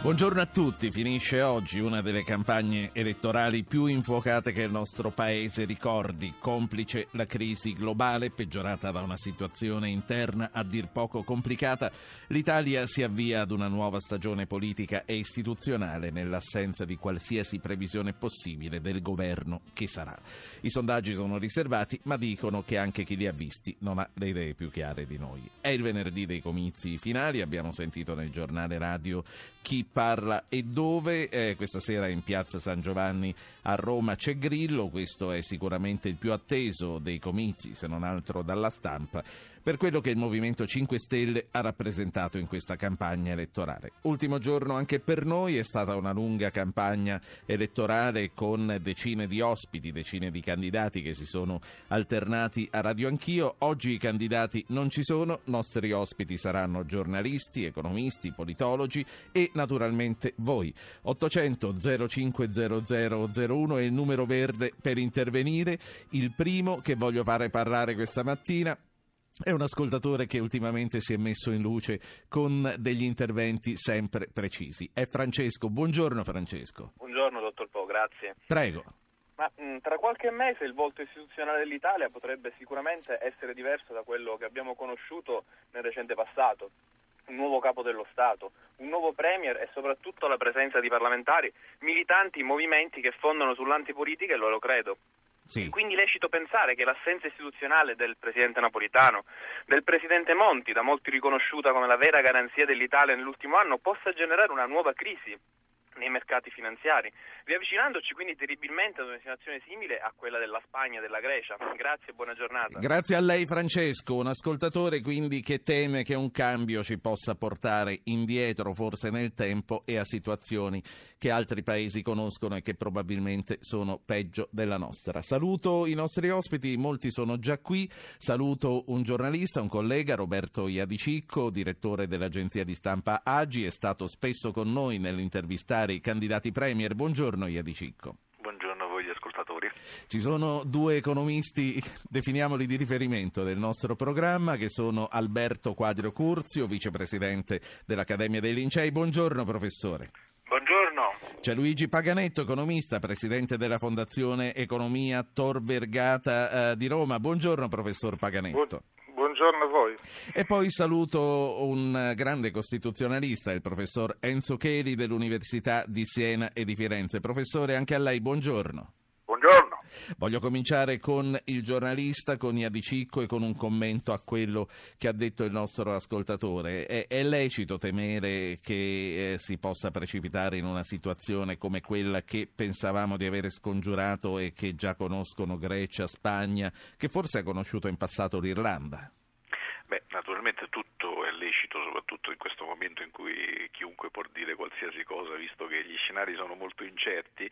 Buongiorno a tutti, finisce oggi una delle campagne elettorali più infuocate che il nostro paese ricordi, complice la crisi globale peggiorata da una situazione interna a dir poco complicata, l'Italia si avvia ad una nuova stagione politica e istituzionale nell'assenza di qualsiasi previsione possibile del governo che sarà. I sondaggi sono riservati, ma dicono che anche chi li ha visti non ha le idee più chiare di noi. È il venerdì dei comizi finali, abbiamo sentito nel giornale radio chi parla e dove. Eh, questa sera in piazza San Giovanni a Roma c'è Grillo, questo è sicuramente il più atteso dei comizi, se non altro dalla stampa per quello che il Movimento 5 Stelle ha rappresentato in questa campagna elettorale. Ultimo giorno anche per noi è stata una lunga campagna elettorale con decine di ospiti, decine di candidati che si sono alternati a Radio Anch'io. Oggi i candidati non ci sono, nostri ospiti saranno giornalisti, economisti, politologi e naturalmente voi. 800 050001 è il numero verde per intervenire. Il primo che voglio fare parlare questa mattina è un ascoltatore che ultimamente si è messo in luce con degli interventi sempre precisi. È Francesco. Buongiorno Francesco. Buongiorno dottor Po, grazie. Prego. Ma mh, tra qualche mese il volto istituzionale dell'Italia potrebbe sicuramente essere diverso da quello che abbiamo conosciuto nel recente passato. Un nuovo capo dello Stato, un nuovo Premier e soprattutto la presenza di parlamentari militanti movimenti che fondano sull'antipolitica e lo credo. Sì. Quindi lecito pensare che l'assenza istituzionale del Presidente Napolitano, del Presidente Monti, da molti riconosciuta come la vera garanzia dell'Italia nell'ultimo anno, possa generare una nuova crisi nei mercati finanziari, riavvicinandoci quindi terribilmente ad una situazione simile a quella della Spagna e della Grecia. Grazie e buona giornata. Grazie a lei Francesco, un ascoltatore quindi che teme che un cambio ci possa portare indietro forse nel tempo e a situazioni che altri paesi conoscono e che probabilmente sono peggio della nostra. Saluto i nostri ospiti, molti sono già qui, saluto un giornalista, un collega, Roberto Iadicicco, direttore dell'agenzia di stampa Agi, è stato spesso con noi nell'intervistare i candidati premier. Buongiorno Iadicicco. Buongiorno a voi gli ascoltatori. Ci sono due economisti, definiamoli di riferimento del nostro programma, che sono Alberto Quadrio Curzio, vicepresidente dell'Accademia dei Lincei. Buongiorno professore. Buongiorno. C'è Luigi Paganetto, economista, presidente della Fondazione Economia Tor Vergata eh, di Roma. Buongiorno professor Paganetto. Buongiorno a voi. E poi saluto un grande costituzionalista, il professor Enzo Cheli dell'Università di Siena e di Firenze. Professore, anche a lei buongiorno. Buongiorno. Voglio cominciare con il giornalista, con Iadicicco e con un commento a quello che ha detto il nostro ascoltatore. È, è lecito temere che eh, si possa precipitare in una situazione come quella che pensavamo di avere scongiurato e che già conoscono Grecia, Spagna, che forse ha conosciuto in passato l'Irlanda? Beh, naturalmente tutto è lecito, soprattutto in questo momento in cui chiunque può dire qualsiasi cosa, visto che gli scenari sono molto incerti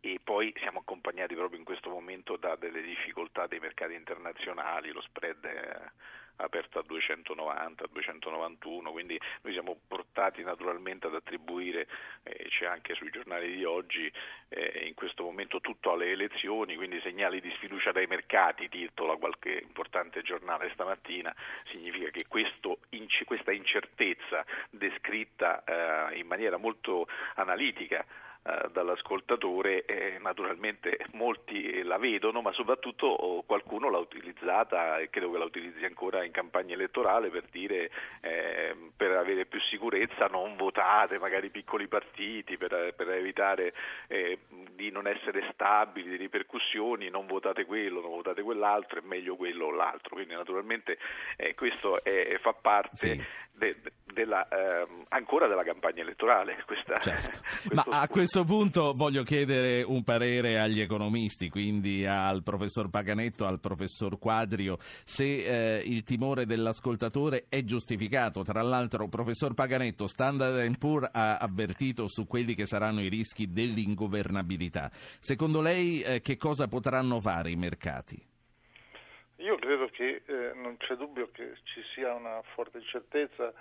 e poi siamo accompagnati proprio in questo momento da delle difficoltà dei mercati internazionali, lo spread è aperto a 290, a 291, quindi noi siamo portati naturalmente ad attribuire, eh, c'è anche sui giornali di oggi, eh, in questo momento tutto alle elezioni, quindi segnali di sfiducia dai mercati, titola qualche importante giornale stamattina, significa che questo, questa incertezza descritta eh, in maniera molto analitica dall'ascoltatore, eh, naturalmente molti la vedono, ma soprattutto oh, qualcuno l'ha utilizzata e credo che la utilizzi ancora in campagna elettorale per dire eh, per avere più sicurezza non votate magari piccoli partiti, per, per evitare eh, di non essere stabili, di ripercussioni, non votate quello, non votate quell'altro, è meglio quello o l'altro. Quindi naturalmente eh, questo è, fa parte sì. de, de, della, ehm, ancora della campagna elettorale. Questa, certo. Ma a questo punto voglio chiedere un parere agli economisti, quindi al professor Paganetto, al professor Quadrio, se eh, il timore dell'ascoltatore è giustificato. Tra l'altro, professor Paganetto, Standard Poor's ha avvertito su quelli che saranno i rischi dell'ingovernabilità. Secondo lei eh, che cosa potranno fare i mercati? Io credo che eh, non c'è dubbio che ci sia una forte incertezza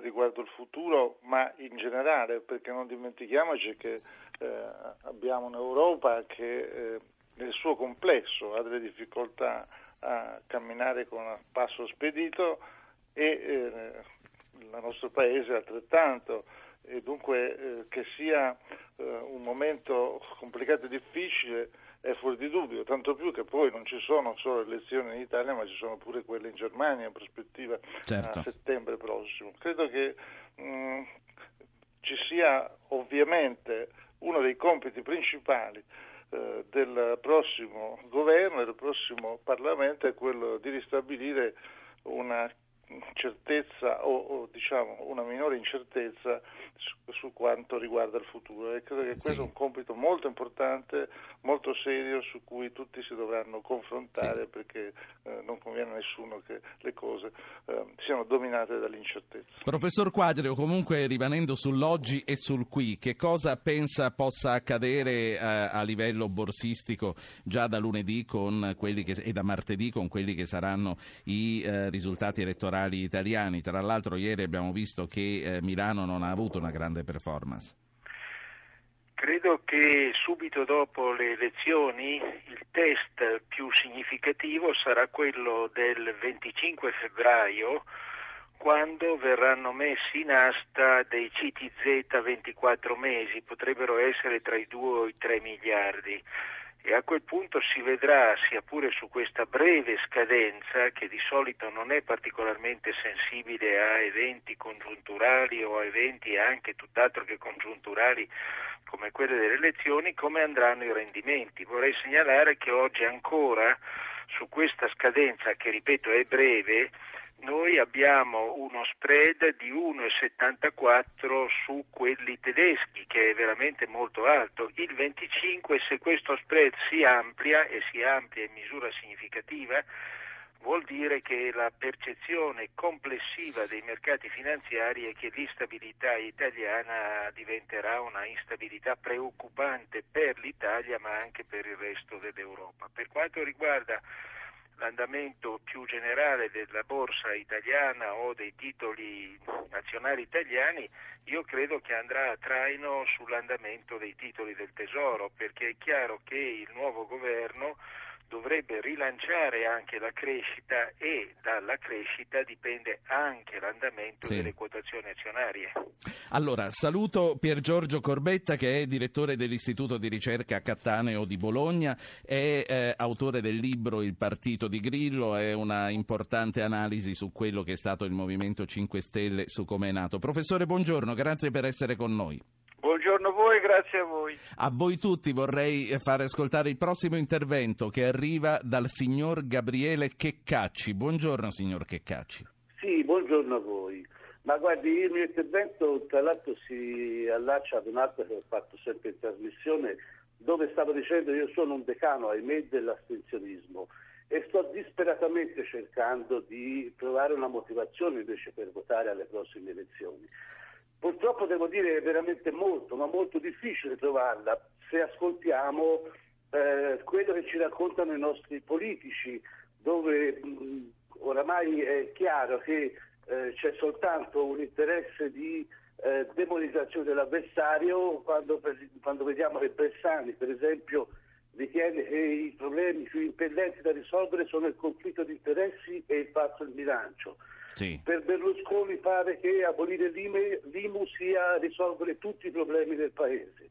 riguardo il futuro, ma in generale, perché non dimentichiamoci che eh, abbiamo un'Europa che eh, nel suo complesso ha delle difficoltà a camminare con passo spedito e eh, il nostro paese altrettanto. E dunque eh, che sia un momento complicato e difficile è fuori di dubbio, tanto più che poi non ci sono solo elezioni in Italia, ma ci sono pure quelle in Germania in prospettiva certo. a settembre prossimo. Credo che mh, mm, ci sia ovviamente uno dei compiti principali eh, del prossimo governo e del prossimo Parlamento è quello di ristabilire una certezza o, o diciamo una minore incertezza su, su, quanto riguarda il futuro e credo che questo sì. è un compito molto importante, molto serio su cui tutti si dovranno confrontare sì. perché eh, non conviene a nessuno che le cose eh, siano dominate dall'incertezza. Professor Quadrio, comunque rimanendo sull'oggi e sul qui, che cosa pensa possa accadere eh, a livello borsistico già da lunedì che, e da martedì con quelli che saranno i eh, risultati elettorali italiani. Tra l'altro ieri abbiamo visto che eh, Milano non ha avuto una grande performance. Credo che subito dopo le elezioni il test più significativo sarà quello del 25 febbraio quando verranno messi in asta dei CTZ 24 mesi, potrebbero essere tra i 2 o i 3 miliardi e a quel punto si vedrà, sia pure su questa breve scadenza, che di solito non è particolarmente sensibile a eventi congiunturali o a eventi anche tutt'altro che congiunturali come quelle delle elezioni, come andranno i rendimenti. Vorrei segnalare che oggi ancora su questa scadenza, che ripeto è breve, noi abbiamo uno spread di 1,74 su quelli tedeschi, che è veramente molto alto. Il 25, se questo spread si amplia e si amplia in misura significativa, vuol dire che la percezione complessiva dei mercati finanziari è che l'instabilità italiana diventerà una instabilità preoccupante per l'Italia ma anche per il resto dell'Europa. Per quanto riguarda l'andamento più generale della borsa italiana o dei titoli nazionali italiani, io credo che andrà a traino sull'andamento dei titoli del Tesoro, perché è chiaro che il nuovo governo dovrebbe rilanciare anche la crescita e dalla crescita dipende anche l'andamento sì. delle quotazioni azionarie. Allora, saluto Pier Giorgio Corbetta che è direttore dell'Istituto di ricerca Cattaneo di Bologna, è eh, autore del libro Il partito di Grillo, è una importante analisi su quello che è stato il Movimento 5 Stelle, su come è nato. Professore, buongiorno, grazie per essere con noi. Voi, grazie a voi. A voi tutti vorrei fare ascoltare il prossimo intervento che arriva dal signor Gabriele Checcacci. Buongiorno signor Checcacci. Sì, buongiorno a voi. Ma guardi, il mio intervento tra l'altro si allaccia ad un altro che ho fatto sempre in trasmissione dove stavo dicendo io sono un decano, ahimè, dell'astensionismo e sto disperatamente cercando di trovare una motivazione invece per votare alle prossime elezioni. Purtroppo devo dire è veramente molto, ma molto difficile trovarla se ascoltiamo eh, quello che ci raccontano i nostri politici, dove mh, oramai è chiaro che eh, c'è soltanto un interesse di eh, demonizzazione dell'avversario quando, quando vediamo che Bersani, per esempio, ritiene che i problemi più impellenti da risolvere sono il conflitto di interessi e il falso in bilancio. Sì. Per Berlusconi pare che abolire l'IMU sia risolvere tutti i problemi del Paese.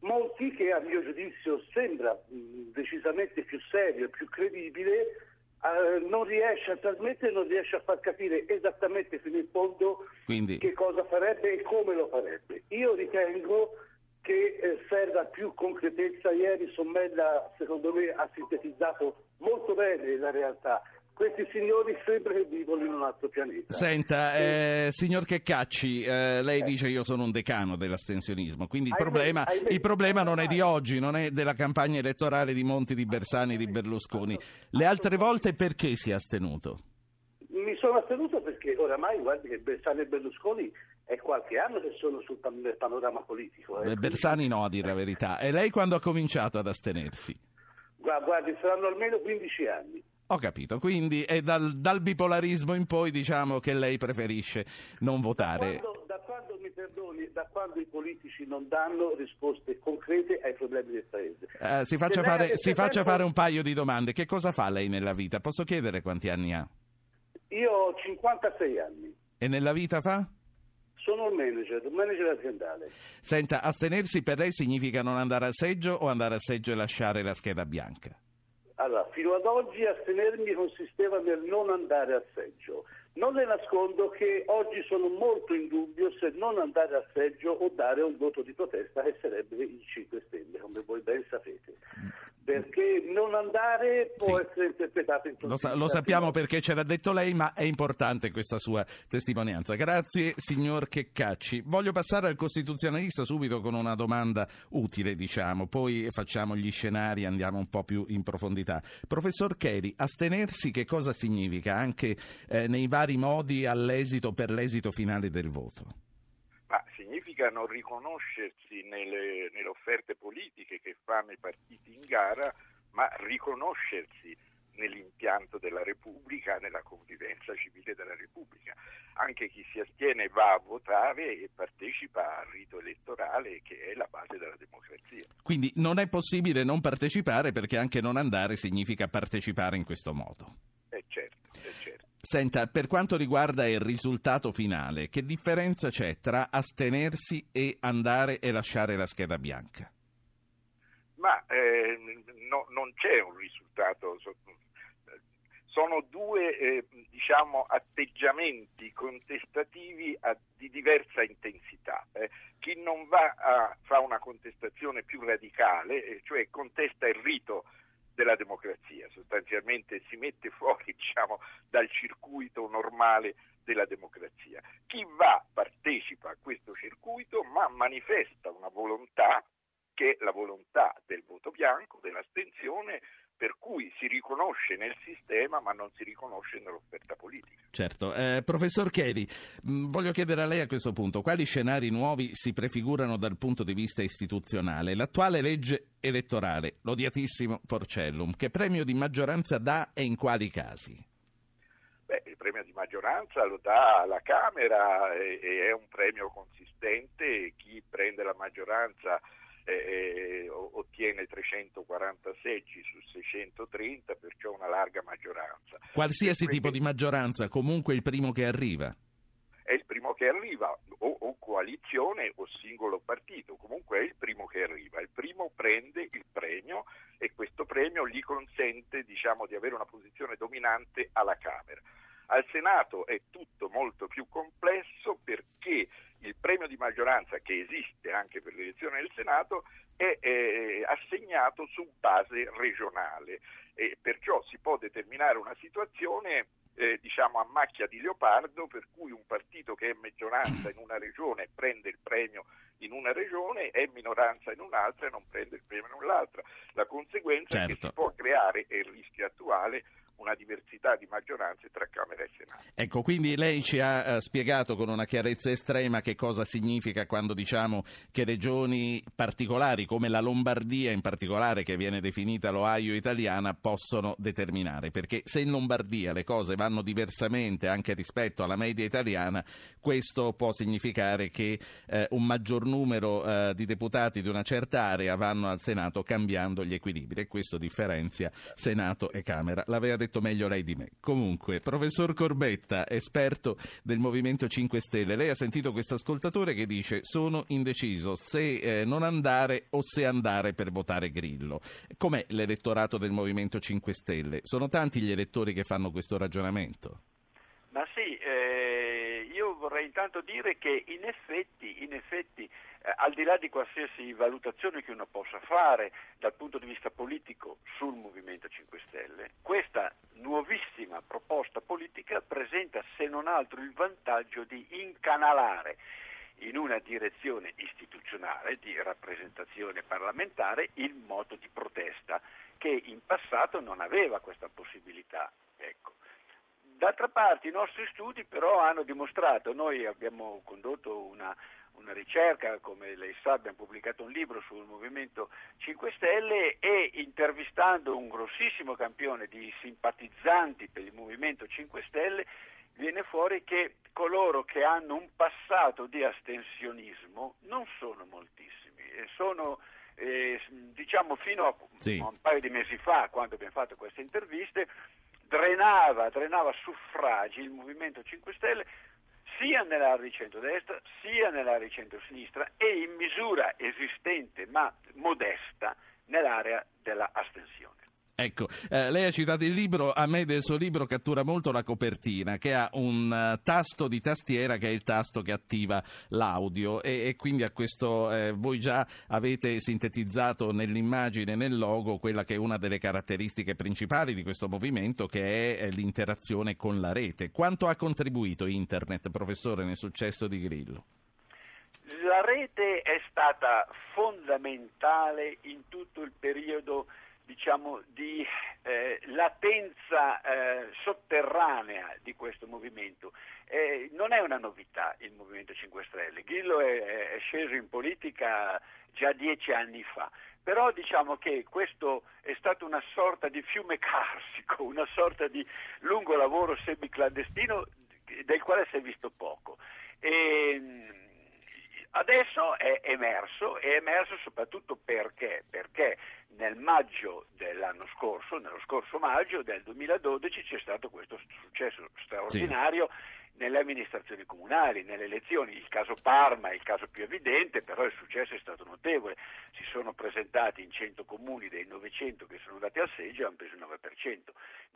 Molti che a mio giudizio sembra decisamente più serio e più credibile eh, non riesce a trasmettere, non riesce a far capire esattamente fino in fondo Quindi... che cosa farebbe e come lo farebbe. Io ritengo che eh, serva più concretezza. Ieri Sommella, secondo me, ha sintetizzato molto bene la realtà questi signori sembra che vivono in un altro pianeta. Senta, eh, signor Checcacci, eh, lei dice io sono un decano dell'astensionismo, quindi il problema, ahimè. il problema non è di oggi, non è della campagna elettorale di Monti, di Bersani, di Berlusconi. Le altre volte perché si è astenuto? Mi sono astenuto perché oramai, guardi che Bersani e Berlusconi è qualche anno che sono sul pan- panorama politico. eh. Eh, Bersani no, a dire la verità. E lei quando ha cominciato ad astenersi? Gua- Guardi, saranno almeno 15 anni. Ho capito, quindi è dal, dal bipolarismo in poi diciamo che lei preferisce non votare. Quando- da quando, mi perdoni, da quando i politici non danno risposte concrete ai problemi del Paese. Eh, si faccia, fare, si faccia tempo- fare un paio di domande. Che cosa fa lei nella vita? Posso chiedere quanti anni ha? Io ho 56 anni, E nella vita fa? sono un manager, un manager aziendale. Senta, astenersi per lei significa non andare al seggio o andare al seggio e lasciare la scheda bianca? Allora, fino ad oggi astenermi consisteva nel non andare al seggio. Non le nascondo che oggi sono molto in dubbio se non andare al seggio o dare un voto di protesta che sarebbe il 5 Stelle, come voi ben sapete. Perché non andare può Sì. essere interpretato in Lo, sa- lo sappiamo perché ce l'ha detto lei, ma è importante questa sua testimonianza. Grazie, signor Checcacci. Voglio passare al costituzionalista subito con una domanda utile, diciamo, poi facciamo gli scenari e andiamo un po' più in profondità. Professor Cheri, astenersi che cosa significa anche eh, nei vari modi all'esito, per l'esito finale del voto? Ma significa non riconoscersi nelle, nelle offerte politiche che fanno i partiti in gara, ma riconoscersi nell'impianto della Repubblica, nella convivenza civile della Repubblica. Anche chi si astiene va a votare e partecipa al rito elettorale che è la base della democrazia. Quindi non è possibile non partecipare perché anche non andare significa partecipare in questo modo. È certo, è certo. Senta, per quanto riguarda il risultato finale, che differenza c'è tra astenersi e andare e lasciare la scheda bianca? Ma eh, no- non c'è un risultato. so- Sono due eh, diciamo, atteggiamenti contestativi a- di diversa intensità. eh. Chi non va a fa una contestazione più radicale, eh, cioè contesta il rito della democrazia, sostanzialmente si mette fuori diciamo, dal circuito normale della democrazia. Chi va partecipa a questo circuito ma manifesta una volontà che è la volontà del voto bianco, dell'astensione, per cui si riconosce nel sistema ma non si riconosce nell'offerta politica. Certo. Eh, professor Cheri, mh, voglio chiedere a lei a questo punto quali scenari nuovi si prefigurano dal punto di vista istituzionale. L'attuale legge elettorale, l'odiatissimo Porcellum, che premio di maggioranza dà e in quali casi? Beh, il premio di maggioranza lo dà la Camera e, e è un premio consistente, chi prende la maggioranza eh, eh, ottiene 340 seggi su 630, perciò una larga maggioranza. Qualsiasi tipo di maggioranza, comunque il primo che arriva. È il primo che arriva, o, o coalizione o singolo partito, comunque è il primo che arriva, il primo prende il premio e questo premio gli consente diciamo, di avere una posizione dominante alla Camera. Al Senato è tutto molto più complesso perché il premio di maggioranza che esiste anche per l'elezione del Senato è eh, assegnato su base regionale e perciò si può determinare una situazione eh, diciamo a macchia di leopardo per cui un partito che è maggioranza in una regione prende il premio in una regione è minoranza in un'altra e non prende il premio in un'altra. La conseguenza è che Certo. si può creare, è il rischio attuale, una diversità di maggioranze tra Camera e Senato. Ecco, quindi lei ci ha eh, spiegato con una chiarezza estrema che cosa significa quando diciamo che regioni particolari, come la Lombardia in particolare, che viene definita l'Ohio italiana, possono determinare. Perché se in Lombardia le cose vanno diversamente anche rispetto alla media italiana, questo può significare che eh, un maggior numero eh, di deputati di una certa area vanno al Senato cambiando gli equilibri e questo differenzia Senato e Camera. L'aveva detto meglio lei di me. Comunque, professor Corbetta, esperto del Movimento 5 Stelle, lei ha sentito questo ascoltatore che dice sono indeciso se eh, non andare o se andare per votare Grillo. Com'è l'elettorato del Movimento 5 Stelle? Sono tanti gli elettori che fanno questo ragionamento? Ma sì, eh, io vorrei intanto dire che in effetti, in effetti al di là di qualsiasi valutazione che uno possa fare dal punto di vista politico sul Movimento 5 Stelle, questa nuovissima altro il vantaggio di incanalare in una direzione istituzionale di rappresentazione parlamentare il moto di protesta che in passato non aveva questa possibilità. Ecco. D'altra parte i nostri studi però hanno dimostrato, noi abbiamo condotto una, una ricerca, come lei sa abbiamo pubblicato un libro sul Movimento 5 Stelle e intervistando un grossissimo campione di simpatizzanti per il Movimento 5 Stelle viene fuori che coloro che hanno un passato di astensionismo non sono moltissimi, sono eh, diciamo fino a, sì. a un paio di mesi fa, quando abbiamo fatto queste interviste, drenava, drenava suffragi il Movimento 5 Stelle sia nell'area di centrodestra sia nell'area di centrosinistra e in misura esistente ma modesta nell'area della astensione. Ecco, eh, lei ha citato il libro, a me del suo libro cattura molto la copertina che ha un uh, tasto di tastiera che è il tasto che attiva l'audio e, e quindi a questo eh, voi già avete sintetizzato nell'immagine, nel logo, quella che è una delle caratteristiche principali di questo movimento che è l'interazione con la rete. Quanto ha contribuito Internet, professore, nel successo di Grillo? La rete è stata fondamentale in tutto il periodo diciamo, di eh, latenza eh, sotterranea di questo movimento. Eh, non è una novità il Movimento 5 Stelle, Grillo è, è, sceso in politica già dieci anni fa, però diciamo che questo è stato una sorta di fiume carsico, una sorta di lungo lavoro semiclandestino del quale si è visto poco. E, adesso è emerso, è emerso soprattutto perché? Perché nel maggio dell'anno scorso, nello scorso maggio del 2012, c'è stato questo successo straordinario sì nelle amministrazioni comunali, nelle elezioni. Il caso Parma è il caso più evidente, però il successo è stato notevole. Si sono presentati in 100 comuni dei 900 che sono andati al seggio e hanno preso il 9%. Il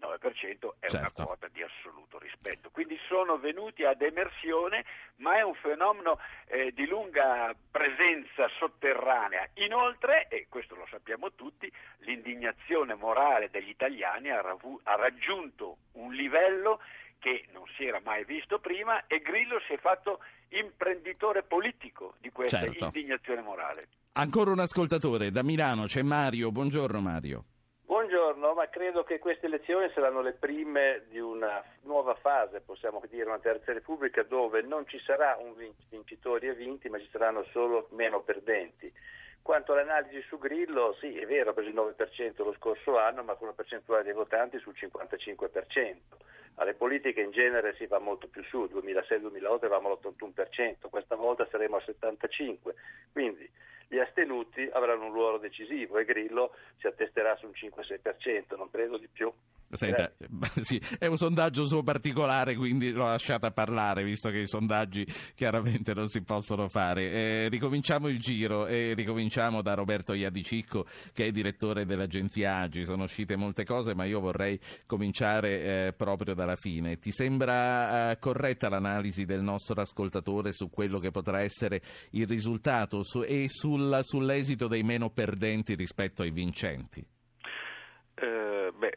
9% è certo. una quota di assoluto rispetto. Quindi sono venuti ad emersione, ma è un fenomeno eh, di lunga presenza sotterranea. Inoltre, e questo lo sappiamo tutti, l'indignazione morale degli italiani ha, ravu- ha raggiunto un livello che non si era mai visto prima e Grillo si è fatto imprenditore politico di questa certo. indignazione morale. Ancora un ascoltatore da Milano, c'è Mario. Buongiorno Mario. Buongiorno, ma credo che queste elezioni saranno le prime di una nuova fase, possiamo dire una terza repubblica, dove non ci sarà un vincitori e vinti, ma ci saranno solo meno perdenti. Quanto all'analisi su Grillo, sì, è vero, ha preso il 9% lo scorso anno, ma con una percentuale dei votanti sul 55%. Alle politiche in genere si va molto più su, 2006-2008 eravamo all'81%, questa volta saremo al 75%. Quindi gli astenuti avranno un ruolo decisivo e Grillo si attesterà su un 5-6%, non credo di più. Senta, sì, è un sondaggio suo particolare, quindi l'ho lasciata parlare, visto che i sondaggi chiaramente non si possono fare. Eh, ricominciamo il giro e ricominciamo da Roberto Iadicicco, che è direttore dell'agenzia Agi. Sono uscite molte cose, ma io vorrei cominciare eh, proprio dalla fine. Ti sembra eh, corretta l'analisi del nostro ascoltatore su quello che potrà essere il risultato su, e sul, sull'esito dei meno perdenti rispetto ai vincenti? Eh, beh,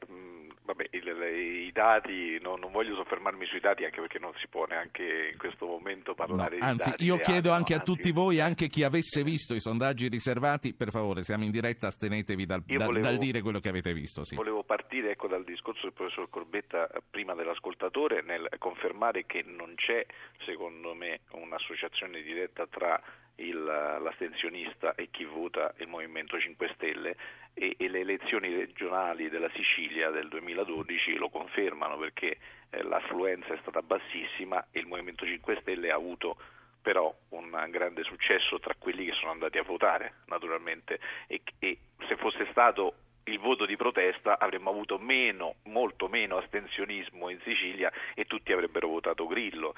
vabbè, il, i dati, no, non voglio soffermarmi sui dati anche perché non si può neanche in questo momento parlare no, di anzi, dati. Io chiedo hanno, anche anzi, a tutti voi, anche chi avesse visto i sondaggi riservati, per favore, siamo in diretta, astenetevi dal, da, volevo, dal dire quello che avete visto. Sì. Volevo partire ecco, dal discorso del professor Corbetta eh, prima dell'ascoltatore nel confermare che non c'è, secondo me, un'associazione diretta tra il, l'astensionista e chi vota il Movimento 5 Stelle e, e, le elezioni regionali della Sicilia del 2012 lo confermano perché eh, l'affluenza è stata bassissima e il Movimento 5 Stelle ha avuto però un grande successo tra quelli che sono andati a votare naturalmente e, e se fosse stato il voto di protesta avremmo avuto meno, molto meno astensionismo in Sicilia e tutti avrebbero votato Grillo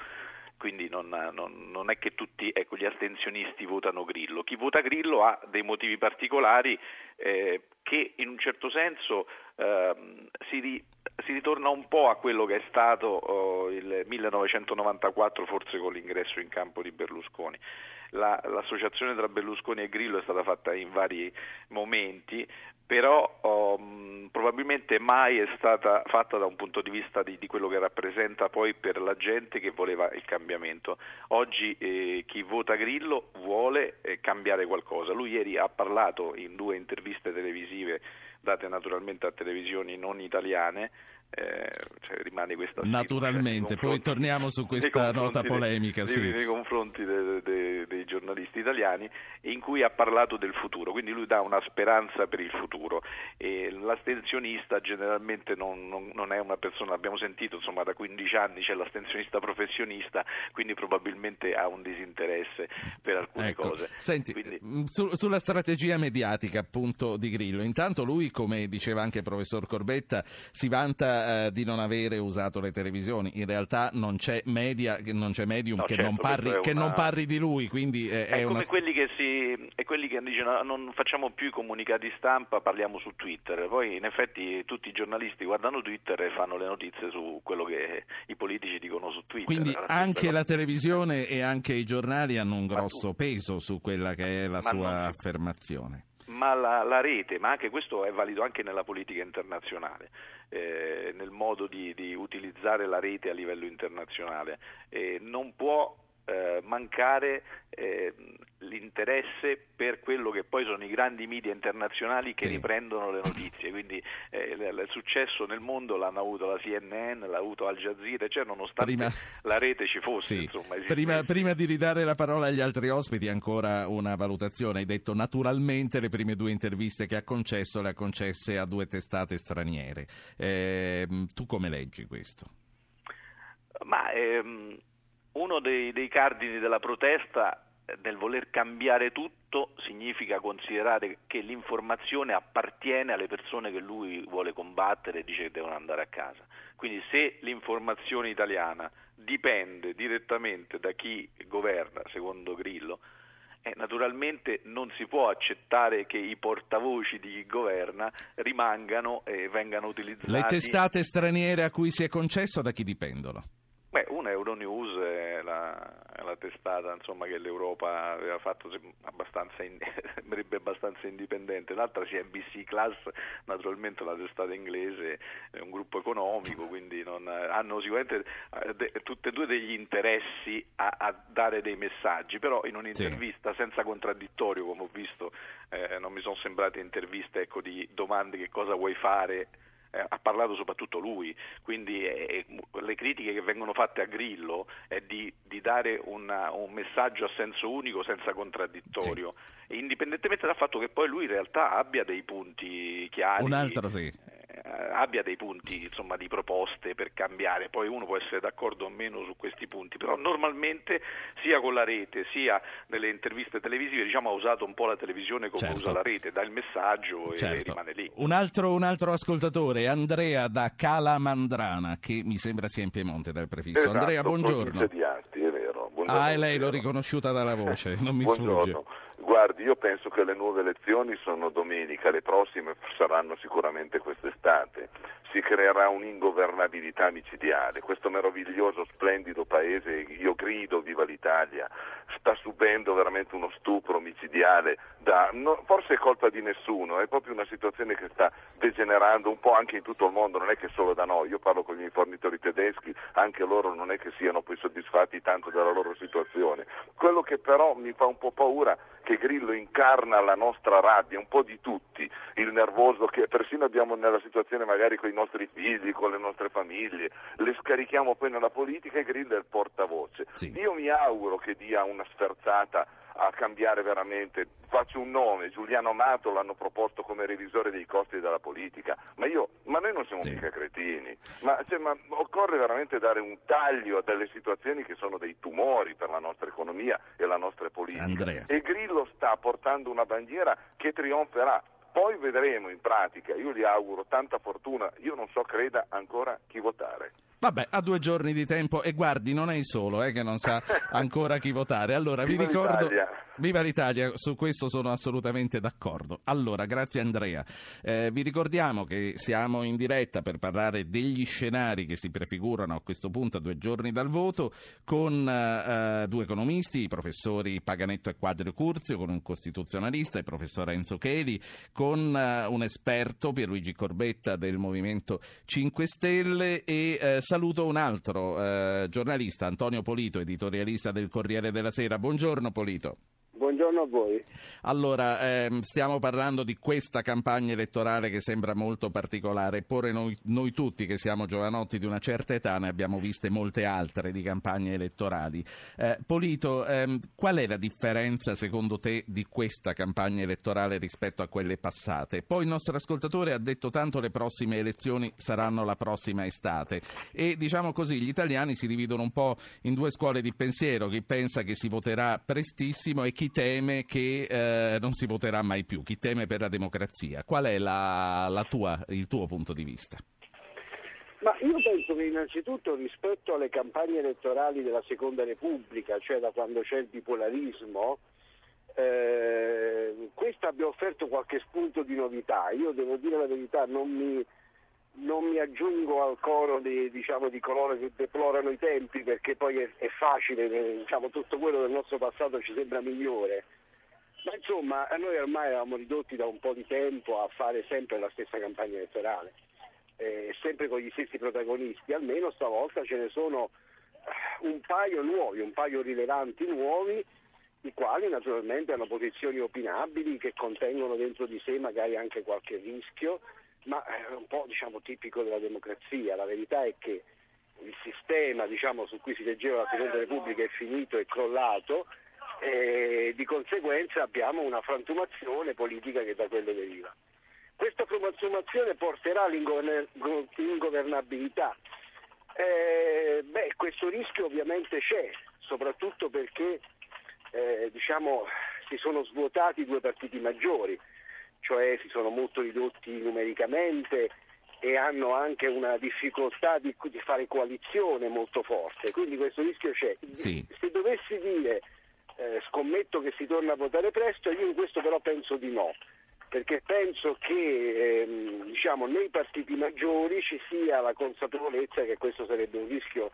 quindi non, non, non, è che tutti ecco, gli astensionisti votano Grillo. Chi vota Grillo ha dei motivi particolari eh, che in un certo senso eh, si, ri, si, ritorna un po' a quello che è stato oh, il 1994, forse con l'ingresso in campo di Berlusconi. La, l'associazione tra Berlusconi e Grillo è stata fatta in vari momenti, però um, probabilmente mai è stata fatta da un punto di vista di, di, quello che rappresenta poi per la gente che voleva il cambiamento. Oggi eh, chi vota Grillo vuole eh, cambiare qualcosa. Lui ieri ha parlato in due interviste televisive date naturalmente a televisioni non italiane eh, cioè rimane questa naturalmente poi torniamo su questa nota polemica dei, sì. nei confronti de, de, dei giornalisti italiani in cui ha parlato del futuro quindi lui dà una speranza per il futuro e l'astensionista generalmente non, non, non è una persona abbiamo sentito insomma da 15 anni c'è l'astensionista professionista quindi probabilmente ha un disinteresse per alcune ecco. cose Senti, quindi... mm, su, sulla strategia mediatica appunto di Grillo intanto lui come diceva anche il professor Corbetta si vanta eh, di non avere usato le televisioni. In realtà non c'è, media, non c'è medium no, che, certo, non parli, una... che, non parli, di lui. Quindi è, è, è come una... quelli che, si, è quelli che dicono non facciamo più i comunicati stampa, parliamo su Twitter. Poi in effetti tutti i giornalisti guardano Twitter e fanno le notizie su quello che i politici dicono su Twitter. Quindi anche la televisione e anche i giornali hanno un grosso peso su quella che è la Ma sua non... affermazione ma la, la, rete, ma anche questo è valido anche nella politica internazionale, eh, nel modo di, di, utilizzare la rete a livello internazionale, eh, non può eh, mancare eh, l'interesse per quello che poi sono i grandi media internazionali che sì. riprendono le notizie, quindi eh, il successo nel mondo l'hanno avuto la CNN, l'ha avuto Al Jazeera, cioè nonostante prima... la rete ci fosse. Sì. Insomma, prima, prima, di ridare la parola agli altri ospiti ancora una valutazione, hai detto naturalmente le prime due interviste che ha concesso le ha concesse a due testate straniere, eh, tu come leggi questo? Ma ehm, uno dei, dei cardini della protesta nel voler cambiare tutto significa considerare che l'informazione appartiene alle persone che lui vuole combattere e dice che devono andare a casa. Quindi se l'informazione italiana dipende direttamente da chi governa, secondo Grillo, eh, naturalmente non si può accettare che i portavoci di chi governa rimangano e vengano utilizzati. Le testate straniere a cui si è concesso da chi dipendono? Beh, una Euronews è la, è la testata insomma, che l'Europa aveva fatto abbastanza, in, abbastanza indipendente, l'altra sia NBC Class, naturalmente la testata inglese è un gruppo economico, quindi non, hanno sicuramente eh, de, tutte e due degli interessi a, a, dare dei messaggi, però in un'intervista sì. senza contraddittorio, come ho visto, eh, non mi sono sembrate interviste ecco, di domande che cosa vuoi fare eh, ha parlato soprattutto lui, quindi eh, le critiche che vengono fatte a Grillo è di, di dare una, un messaggio a senso unico senza contraddittorio, sì. indipendentemente dal fatto che poi lui in realtà abbia dei punti chiari. Un altro sì. Eh, abbia dei punti insomma, di proposte per cambiare, poi uno può essere d'accordo o meno su questi punti, però normalmente sia con la rete sia nelle interviste televisive diciamo, ha usato un po' la televisione come certo. usa la rete, dà il messaggio certo. e rimane lì. Un altro, un altro, ascoltatore, Andrea da Calamandrana, che mi sembra sia in Piemonte dal prefisso. Esatto, Andrea, buongiorno. Di Asti, è vero. Buongiorno, ah, e lei l'ho riconosciuta dalla voce, non mi buongiorno. sfugge. Guardi, io penso che le nuove elezioni sono domenica, le prossime saranno sicuramente quest'estate. Si creerà un'ingovernabilità micidiale. Questo meraviglioso, splendido paese, io grido viva l'Italia, sta subendo veramente uno stupro micidiale. Da, no, forse è colpa di nessuno, è proprio una situazione che sta degenerando un po' anche in tutto il mondo, non è che solo da noi. Io parlo con i fornitori tedeschi, anche loro non è che siano poi soddisfatti tanto della loro situazione. Quello che però mi fa un po' paura che Grillo incarna la nostra rabbia, un po' di tutti, il nervoso che persino abbiamo nella situazione magari con i nostri figli, con le nostre famiglie, le scarichiamo poi nella politica e Grillo è il portavoce. Sì. Io mi auguro che dia una sferzata a cambiare veramente. Faccio un nome, Giuliano Amato l'hanno proposto come revisore dei costi della politica, ma, io, ma noi non siamo sì. mica cretini, ma, cioè, ma, occorre veramente dare un taglio a delle situazioni che sono dei tumori per la nostra economia e la nostra politica. Andrea. E Grillo sta portando una bandiera che trionferà. Poi vedremo in pratica, io gli auguro tanta fortuna, io non so creda ancora chi votare. Vabbè, ha due giorni di tempo e guardi, non è il solo eh, che non sa ancora chi votare. Allora, vi ricordo... Viva l'Italia, su questo sono assolutamente d'accordo. Allora, grazie Andrea. Eh, vi ricordiamo che siamo in diretta per parlare degli scenari che si prefigurano a questo punto a due giorni dal voto con eh, due economisti, i professori Paganetto e Quadrio Curzio, con un costituzionalista, il professor Enzo Cheli, con eh, un esperto, Pierluigi Corbetta del Movimento 5 Stelle e eh, saluto un altro eh, giornalista, Antonio Polito, editorialista del Corriere della Sera. Buongiorno Polito. Buongiorno a voi. Allora, ehm, stiamo parlando di questa campagna elettorale che sembra molto particolare, eppure noi, noi tutti che siamo giovanotti di una certa età ne abbiamo viste molte altre di campagne elettorali. Eh, Polito, ehm, qual è la differenza secondo te di questa campagna elettorale rispetto a quelle passate? Poi il nostro ascoltatore ha detto tanto le prossime elezioni saranno la prossima estate e diciamo così gli italiani si dividono un po' in due scuole di pensiero, chi pensa che si voterà prestissimo e chi teme che eh, non si voterà mai più, chi teme per la democrazia. Qual è la, la tua, il tuo punto di vista? Ma io penso che innanzitutto rispetto alle campagne elettorali della Seconda Repubblica, cioè da quando c'è il bipolarismo, eh, questa abbia offerto qualche spunto di novità. Io devo dire la verità, non mi, non mi aggiungo al coro di, diciamo, di, coloro che deplorano i tempi perché poi è, è facile, eh, diciamo, tutto quello del nostro passato ci sembra migliore. Ma insomma, noi ormai eravamo ridotti da un po' di tempo a fare sempre la stessa campagna elettorale, eh, sempre con gli stessi protagonisti, almeno stavolta ce ne sono eh, un paio nuovi, un paio rilevanti nuovi, i quali naturalmente hanno posizioni opinabili che contengono dentro di sé magari anche qualche rischio, ma è un po' diciamo, tipico della democrazia. La verità è che il sistema diciamo, su cui si leggeva la Seconda Repubblica è finito, è crollato e di conseguenza abbiamo una frantumazione politica che da quello deriva. Questa frantumazione porterà all'ingovernabilità. Eh, beh, questo rischio ovviamente c'è, soprattutto perché eh, diciamo, si sono svuotati due partiti maggiori, cioè si sono molto ridotti numericamente e hanno anche una difficoltà di, di fare coalizione molto forte, quindi questo rischio c'è. Sì. Se dovessi dire eh, scommetto che si torna a votare presto, io in questo però penso di no, perché penso che ehm, diciamo, nei partiti maggiori ci sia la consapevolezza che questo sarebbe un rischio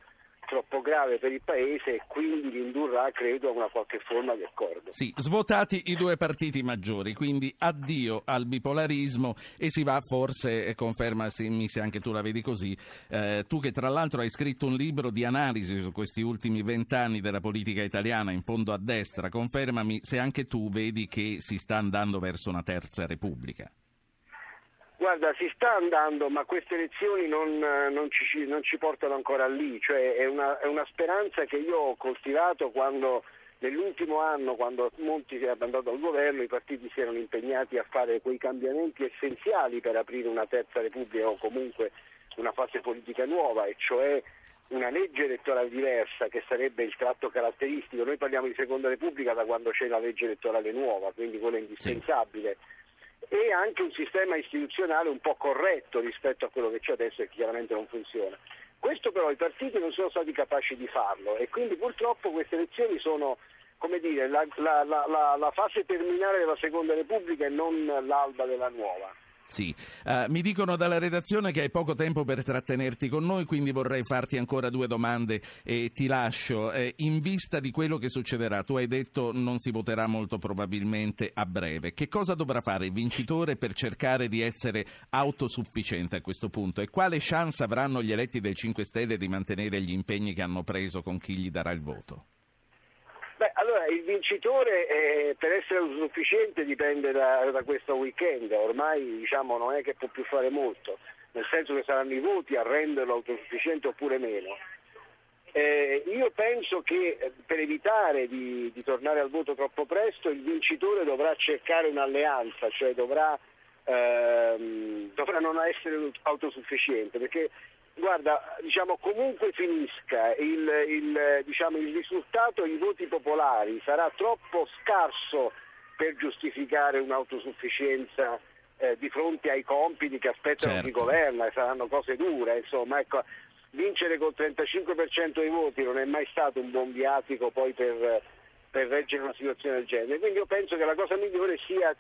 troppo grave per il Paese e quindi indurrà, credo, a una qualche forma di accordo. Sì, svotati i due partiti maggiori, quindi addio al bipolarismo e si va forse, e confermami se anche tu la vedi così, eh, tu che tra l'altro hai scritto un libro di analisi su questi ultimi vent'anni della politica italiana in fondo a destra, confermami se anche tu vedi che si sta andando verso una terza repubblica. Guarda, si sta andando, ma queste elezioni non, non, ci, non ci, portano ancora lì, cioè è una, è una, speranza che io ho coltivato quando nell'ultimo anno, quando Monti si è andato al governo, i partiti si erano impegnati a fare quei cambiamenti essenziali per aprire una terza repubblica o comunque una fase politica nuova, e cioè una legge elettorale diversa che sarebbe il tratto caratteristico. Noi parliamo di seconda repubblica da quando c'è la legge elettorale nuova, quindi quella indispensabile. Sì e anche un sistema istituzionale un po' corretto rispetto a quello che c'è adesso e che chiaramente non funziona. Questo però i partiti non sono stati capaci di farlo e quindi purtroppo queste elezioni sono come dire, la, la, la, la fase terminale della Seconda Repubblica e non l'alba della nuova. Sì, uh, mi dicono dalla redazione che hai poco tempo per trattenerti con noi, quindi vorrei farti ancora due domande e ti lascio. Eh, in vista di quello che succederà, tu hai detto non si voterà molto probabilmente a breve. Che cosa dovrà fare il vincitore per cercare di essere autosufficiente a questo punto? E quale chance avranno gli eletti del 5 Stelle di mantenere gli impegni che hanno preso con chi gli darà il voto? Allora il vincitore eh, per essere autosufficiente dipende da, da, questo weekend, ormai diciamo, non è che può più fare molto, nel senso che saranno i voti a renderlo autosufficiente oppure meno. Eh, io penso che eh, per evitare di, di, tornare al voto troppo presto il vincitore dovrà cercare un'alleanza, cioè dovrà, ehm, dovrà non essere autosufficiente, perché Guarda, diciamo, comunque finisca il, il, diciamo, il risultato, i voti popolari sarà troppo scarso per giustificare un'autosufficienza eh, di fronte ai compiti che aspettano certo. chi governa e saranno cose dure, insomma, ecco, vincere col 35% dei voti non è mai stato un buon viatico poi per, per reggere una situazione del genere. Quindi io penso che la cosa migliore sia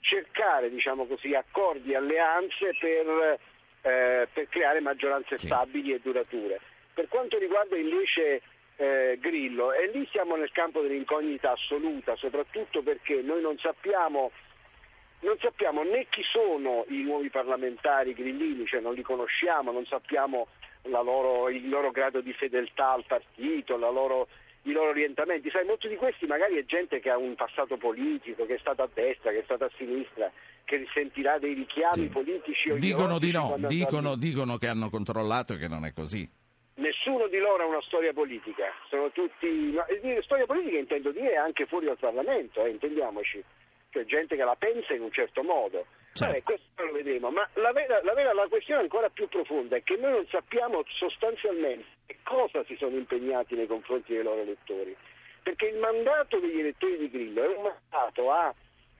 cercare diciamo così, accordi alleanze per, eh, per creare maggioranze Sì. stabili e durature. Per quanto riguarda invece eh, Grillo, e lì siamo nel campo dell'incognita assoluta, soprattutto perché noi non sappiamo, non sappiamo né chi sono i nuovi parlamentari grillini, cioè non li conosciamo, non sappiamo la loro- il loro grado di fedeltà al partito, la loro- i loro orientamenti. Sai, molti di questi magari è gente che ha un passato politico, che è stata a destra, che è stata a sinistra, che risentirà dei richiami Sì. politici o Dicono di no, dicono, dicono che hanno controllato e che non è così. Nessuno di loro ha una storia politica, sono tutti. ma- e dire storia politica intendo dire anche fuori dal Parlamento, eh, intendiamoci, cioè gente che la pensa in un certo modo. Certo. Vabbè, questo lo vedremo, ma la vera, la vera- la questione ancora più profonda è che noi non sappiamo sostanzialmente che cosa si sono impegnati nei confronti dei loro elettori, perché il mandato degli elettori di Grillo è un mandato a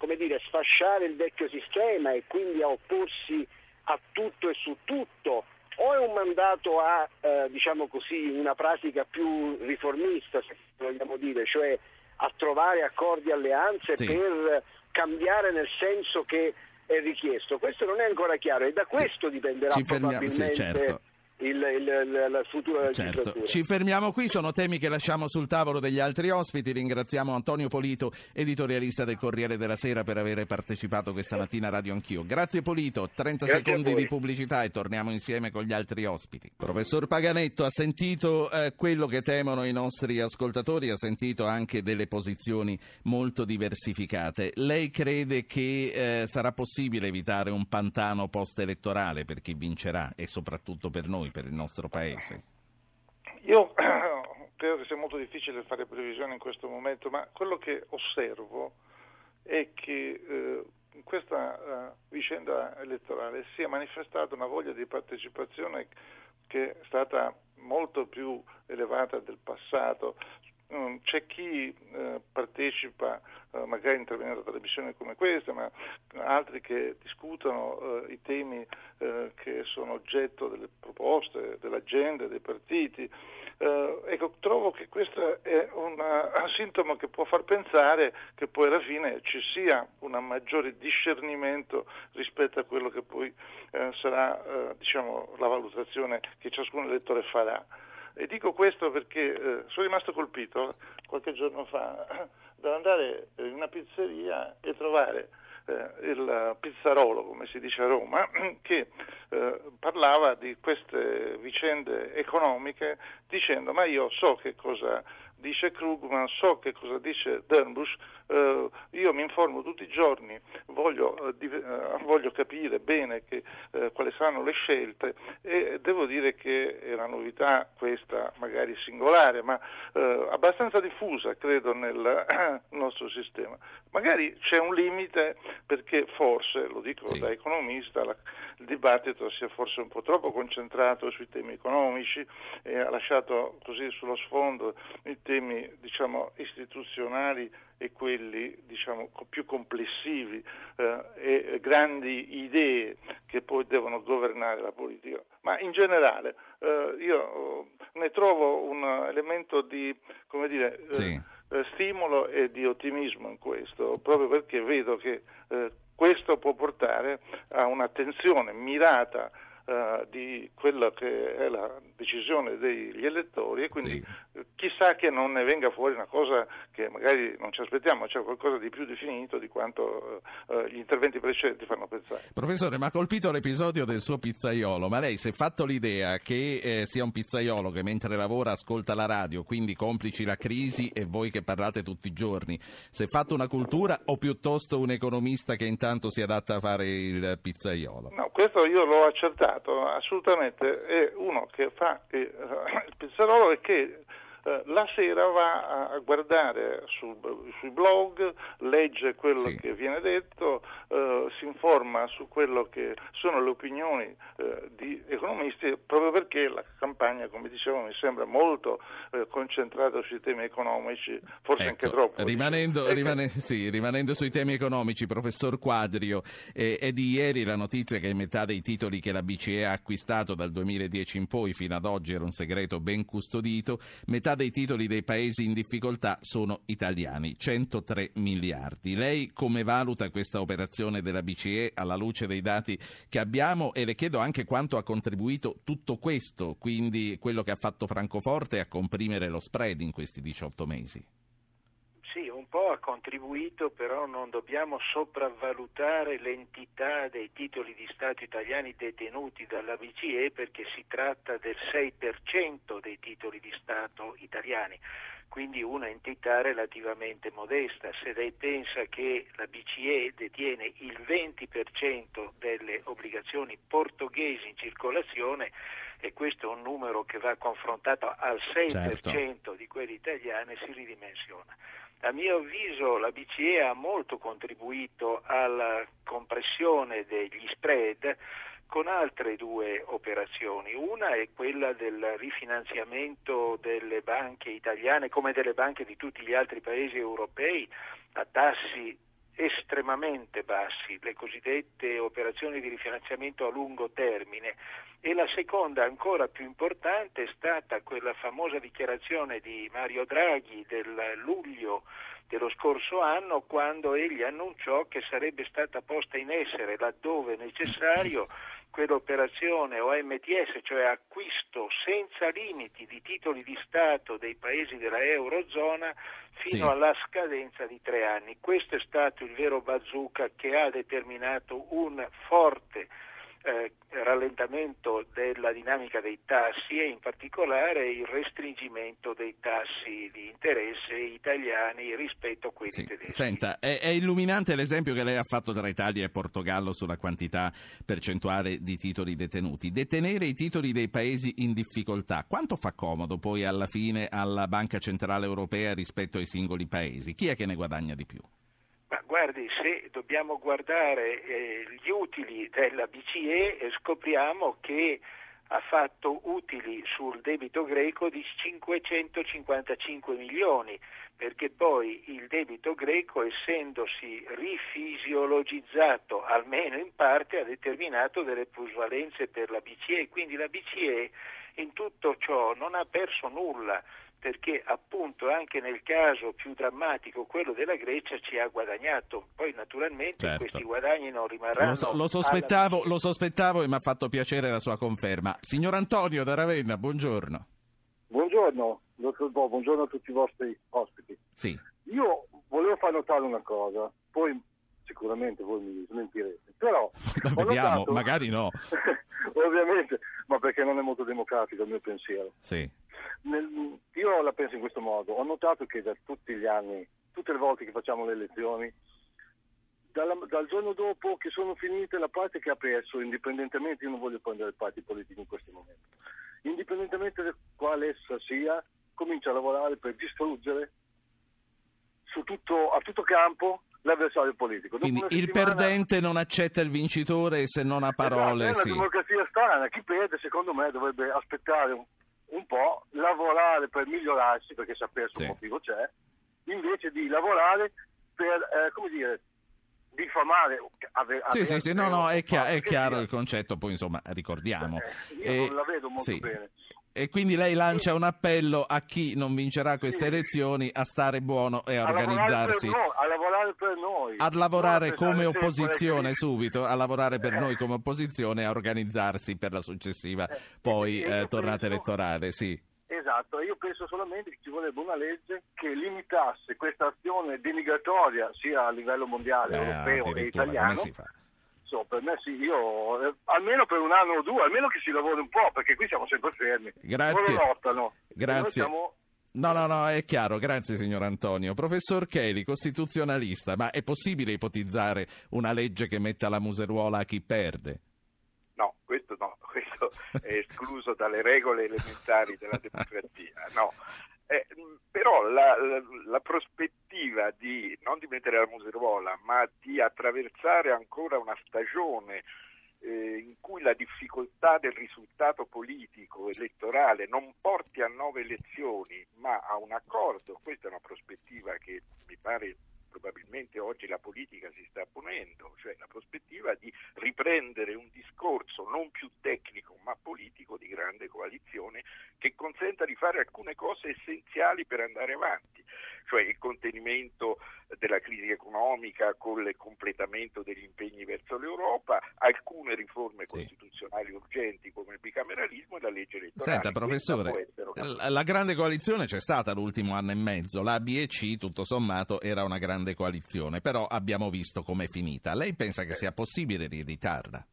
come dire, sfasciare il vecchio sistema e quindi a opporsi a tutto e su tutto, o è un mandato a eh, diciamo così, una pratica più riformista, se vogliamo dire, cioè a trovare accordi e alleanze Sì. per cambiare nel senso che è richiesto. Questo non è ancora chiaro e da questo dipenderà Ci fermiamo- sì, probabilmente certo. Il, il, la futura Certo, legislatura. ci fermiamo qui, sono temi che lasciamo sul tavolo degli altri ospiti. Ringraziamo Antonio Polito, editorialista del Corriere della Sera, per aver partecipato questa mattina a Radio Anch'io. Grazie Polito, 30 Grazie secondi di pubblicità e torniamo insieme con gli altri ospiti. Professor Paganetto, ha sentito eh, quello che temono i nostri ascoltatori, ha sentito anche delle posizioni molto diversificate. Lei crede che eh, sarà possibile evitare un pantano post-elettorale per chi vincerà e soprattutto per noi, per il nostro Paese? Io credo che sia molto difficile fare previsioni in questo momento, ma quello che osservo è che eh, in questa eh, vicenda elettorale si è manifestata una voglia di partecipazione che è stata molto più elevata del passato. Mm, C'è chi eh, partecipa eh, magari intervenendo a trasmissioni come questa, ma altri che discutono eh, i temi che sono oggetto delle proposte, dell'agenda, dei partiti. Ecco, trovo che questo è una- un sintomo che può far pensare che poi alla fine ci sia un maggiore discernimento rispetto a quello che poi sarà diciamo, la valutazione che ciascun elettore farà. E dico questo perché eh, sono rimasto colpito qualche giorno fa dall'andare in una pizzeria e trovare eh, il pizzarolo, come si dice a Roma, che eh, parlava di queste vicende economiche dicendo ma io so che cosa dice Krugman, so che cosa dice Dernbusch, eh, io mi informo tutti i giorni, voglio, eh, div- eh, voglio capire bene che, eh, quali saranno le scelte e devo dire che è una novità questa magari singolare, ma eh, abbastanza diffusa credo nel nostro sistema. Magari c'è un limite perché forse, lo dico Sì. da economista, la- il dibattito si è forse un po' troppo concentrato sui temi economici e ha lasciato così sullo sfondo i temi diciamo, istituzionali e quelli diciamo, più complessivi eh, e grandi idee che poi devono governare la politica. Ma in generale eh, io eh, ne trovo un elemento di come dire, eh, Sì. eh, stimolo e di ottimismo in questo, proprio perché vedo che eh, questo può portare a un'attenzione mirata eh, di quella che è la decisione degli elettori e quindi eh, chissà che non ne venga fuori una cosa che magari non ci aspettiamo, cioè qualcosa di più definito di quanto eh, gli interventi precedenti fanno pensare. Professore, mi ha colpito l'episodio del suo pizzaiolo, ma lei si è fatto l'idea che eh, sia un pizzaiolo che mentre lavora ascolta la radio, quindi complici la crisi e voi che parlate tutti i giorni, si è fatto una cultura o piuttosto un economista che intanto si adatta a fare il pizzaiolo? No, questo io l'ho accertato, assolutamente è uno che fa eh, il pizzarolo e che la sera va a guardare sul, sui blog, legge quello Sì. che viene detto, eh, si informa su quello che sono le opinioni eh, di economisti, proprio perché la campagna, come dicevo, mi sembra molto eh, concentrata sui temi economici, forse anche Ecco, troppo. Rimanendo, diciamo. rimane- sì, rimanendo sui temi economici, professor Quadrio, eh, è di ieri la notizia che metà dei titoli che la BCE ha acquistato dal 2010 in poi, fino ad oggi era un segreto ben custodito, metà dei titoli dei paesi in difficoltà sono italiani, 103 miliardi. Lei come valuta questa operazione della BCE alla luce dei dati che abbiamo e le chiedo anche quanto ha contribuito tutto questo, quindi quello che ha fatto Francoforte a comprimere lo spread in questi 18 mesi? Po' ha contribuito, però non dobbiamo sopravvalutare l'entità dei titoli di Stato italiani detenuti dalla BCE perché si tratta del 6% dei titoli di Stato italiani, quindi un'entità relativamente modesta. Se lei pensa che la BCE detiene il 20% delle obbligazioni portoghesi in circolazione, e questo è un numero che va confrontato al 6% di quelli italiani, si ridimensiona. A mio avviso la BCE ha molto contribuito alla compressione degli spread con altre due operazioni. Una è quella del rifinanziamento delle banche italiane come delle banche di tutti gli altri paesi europei a tassi estremamente bassi, le cosiddette operazioni di rifinanziamento a lungo termine. E la seconda ancora più importante è stata quella famosa dichiarazione di Mario Draghi del luglio dello scorso anno quando egli annunciò che sarebbe stata posta in essere laddove necessario quell'operazione OMTS, cioè acquisto senza limiti di titoli di Stato dei paesi della Eurozona fino Sì. alla scadenza di tre anni. Questo è stato il vero bazooka che ha determinato un forte eh, rallentamento della dinamica dei tassi e in particolare il restringimento dei tassi di interesse italiani rispetto a quelli Sì. tedeschi. Senta, è, è illuminante l'esempio che lei ha fatto tra Italia e Portogallo sulla quantità percentuale di titoli detenuti. Detenere i titoli dei paesi in difficoltà, quanto fa comodo poi alla fine alla Banca Centrale Europea rispetto ai singoli paesi? Chi è che ne guadagna di più? Guardi, se dobbiamo guardare eh, gli utili della BCE eh, scopriamo che ha fatto utili sul debito greco di 555 milioni, perché poi il debito greco, essendosi rifisiologizzato almeno in parte, ha determinato delle plusvalenze per la BCE, quindi la BCE in tutto ciò non ha perso nulla perché appunto anche nel caso più drammatico, quello della Grecia, ci ha guadagnato. Poi naturalmente Certo. questi guadagni non rimarranno. Lo, so- lo alla sospettavo, BCE. lo sospettavo e mi ha fatto piacere la sua conferma. Signor Antonio da Ravenna, buongiorno. Buongiorno, dottor Bo, buongiorno a tutti i vostri ospiti. Sì. Io volevo far notare una cosa, poi sicuramente voi mi smentirete, però ho Vediamo, notato- magari no. ovviamente, ma perché non è molto democratico il mio pensiero. Sì. Nel- io la penso in questo modo, ho notato che da tutti gli anni, tutte le volte che facciamo le elezioni, dalla- dal giorno dopo che sono finite la parte che ha perso, indipendentemente, io non voglio prendere parti politiche in questo momento, indipendentemente da quale essa sia, comincia a lavorare per distruggere su tutto, a tutto campo l'avversario politico. Dopo Quindi il settimana- perdente non accetta il vincitore se non ha parole. Esatto, è sì. una democrazia strana. Chi perde, secondo me, dovrebbe aspettare un, po', lavorare per migliorarsi, perché perso Sì. un motivo c'è, invece di lavorare per, eh, come dire, diffamare. ave- Sì, sì, sì, no, no, è, chia- è chiaro il concetto, poi insomma ricordiamo. Eh, io non la vedo molto sì. bene. E quindi lei lancia un appello a chi non vincerà queste elezioni a stare buono e a A lavorare per organizzarsi. a lavorare per noi. A lavorare come opposizione che- subito, a lavorare per noi come opposizione e a organizzarsi per la successiva poi e io eh, tornata penso- elettorale, sì. Esatto, io penso solamente che ci vorrebbe una legge che limitasse questa azione denigratoria sia a livello mondiale, Eh, europeo e addirittura, italiano. Insomma, per me sì, io eh, almeno per un anno o due, almeno che si lavori un po', perché qui siamo sempre fermi. Grazie. Loro lottano. Grazie. No, no, no, è chiaro, grazie signor Antonio. Professor Cheli, costituzionalista, ma è possibile ipotizzare una legge che metta la museruola a chi perde? No, questo no, questo è escluso dalle regole elementari della democrazia. No. Eh, però la, la, la, prospettiva di non di mettere la museruola, ma di attraversare ancora una stagione eh, in cui la difficoltà del risultato politico elettorale non porti a nuove elezioni, ma a un accordo, questa è una prospettiva che mi pare probabilmente oggi la politica si sta ponendo, cioè la prospettiva di riprendere un discorso non più tecnico ma politico di grande coalizione che consenta di fare alcune cose essenziali per andare avanti, cioè il contenimento della crisi economica con il completamento degli impegni verso l'Europa, alcune riforme sì. costituzionali urgenti come il bicameralismo e la legge elettorale. Senta, professore, la grande coalizione c'è stata l'ultimo anno e mezzo, la B e C tutto sommato era una grande coalizione, però abbiamo visto com'è finita. Lei pensa che sia possibile rieditarla?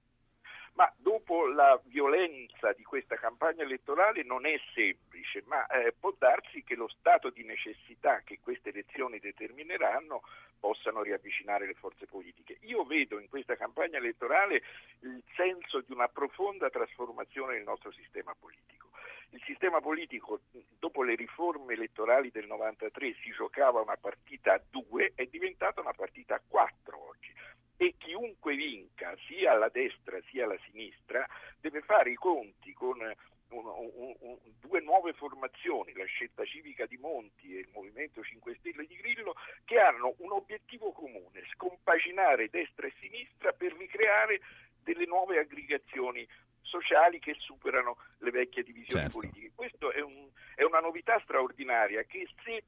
Ma dopo la violenza di questa campagna elettorale non è semplice, ma eh, può darsi che lo stato di necessità che queste elezioni determineranno possano riavvicinare le forze politiche. Io vedo in questa campagna elettorale il senso di una profonda trasformazione del nostro sistema politico. Il sistema politico, dopo le riforme elettorali del 93, si giocava una partita a due, è diventata una partita a quattro oggi. E chiunque vinca, sia alla destra sia alla sinistra, deve fare i conti con un, un, un, due nuove formazioni, la scelta civica di Monti e il Movimento 5 Stelle di Grillo, che hanno un obiettivo comune, scompaginare destra e sinistra per ricreare delle nuove aggregazioni sociali che superano le vecchie divisioni certo. politiche. Questa è, è una novità straordinaria che se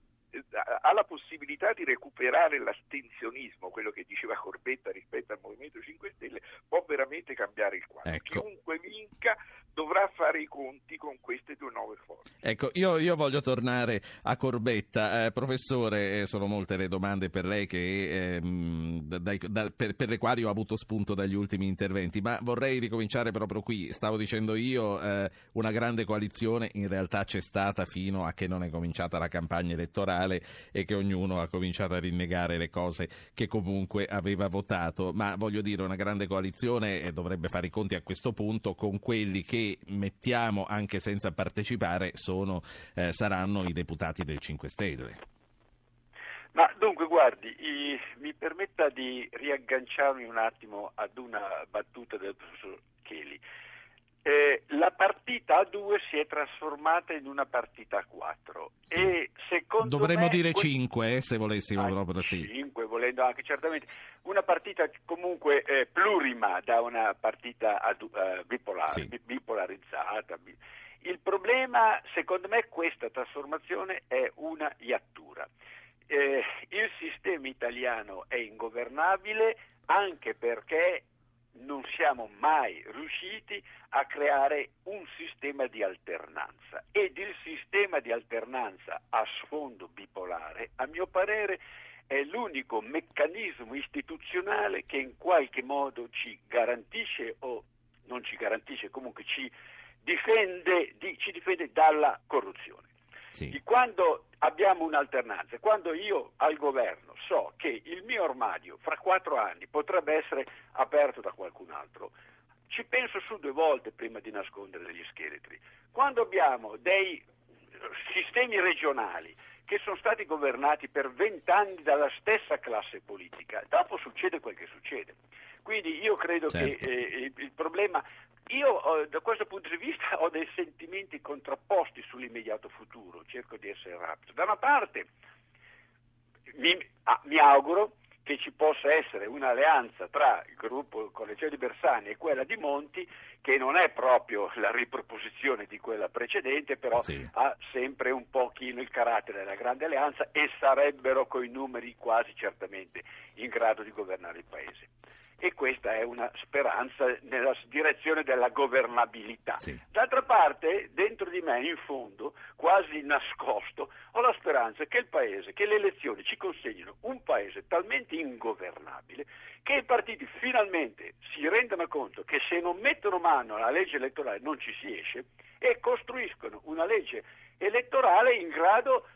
ha la possibilità di recuperare l'astensionismo, quello che diceva Corbetta rispetto al Movimento 5 Stelle, può veramente cambiare il quadro. Ecco. Chiunque vinca dovrà fare i conti con queste due nuove forze. Ecco, io, io voglio tornare a Corbetta. Eh, professore, eh, sono molte le domande per lei che, ehm, dai, da, per, per, le quali ho avuto spunto dagli ultimi interventi, ma vorrei ricominciare proprio qui. Stavo dicendo io, eh, una grande coalizione in realtà c'è stata fino a che non è cominciata la campagna elettorale e che ognuno ha cominciato a rinnegare le cose che comunque aveva votato, ma voglio dire una grande coalizione eh, dovrebbe fare i conti a questo punto con quelli che mettiamo anche senza partecipare sono, eh, saranno i deputati del 5 Stelle. Ma dunque, guardi, i, mi permetta di riagganciarmi un attimo ad una battuta del professor Cheli. Eh, la partita a 2 si è trasformata in una partita a 4 sì. e secondo dovremmo me, dire 5 eh, se volessimo ah, proprio sì. 5 volendo anche certamente una partita comunque eh, plurima da una partita a, uh, bipolare, sì. bipolarizzata il problema secondo me questa trasformazione è una iattura eh, il sistema italiano è ingovernabile anche perché non siamo mai riusciti a creare un sistema di alternanza ed il sistema di alternanza a sfondo bipolare, a mio parere, è l'unico meccanismo istituzionale che in qualche modo ci garantisce o non ci garantisce, comunque ci difende, di, ci difende dalla corruzione. Sì. Quando abbiamo un'alternanza, quando io al governo so che il mio armadio fra quattro anni potrebbe essere aperto da qualcun altro, ci penso su due volte prima di nascondere degli scheletri. Quando abbiamo dei sistemi regionali che sono stati governati per vent'anni dalla stessa classe politica, dopo succede quel che succede. Quindi io credo certo. che eh, il problema io eh, da questo punto di vista ho dei sentimenti contrapposti sull'immediato futuro, cerco di essere rapido. Da una parte mi, ah, mi auguro che ci possa essere un'alleanza tra il gruppo Collegio di Bersani e quella di Monti, che non è proprio la riproposizione di quella precedente, però sì. ha sempre un pochino il carattere della grande alleanza e sarebbero coi numeri quasi certamente in grado di governare il Paese e questa è una speranza nella direzione della governabilità. Sì. D'altra parte, dentro di me, in fondo, quasi nascosto, ho la speranza che il Paese, che le elezioni ci consegnino un Paese talmente ingovernabile che i partiti finalmente si rendano conto che se non mettono mano alla legge elettorale non ci si esce e costruiscono una legge elettorale in grado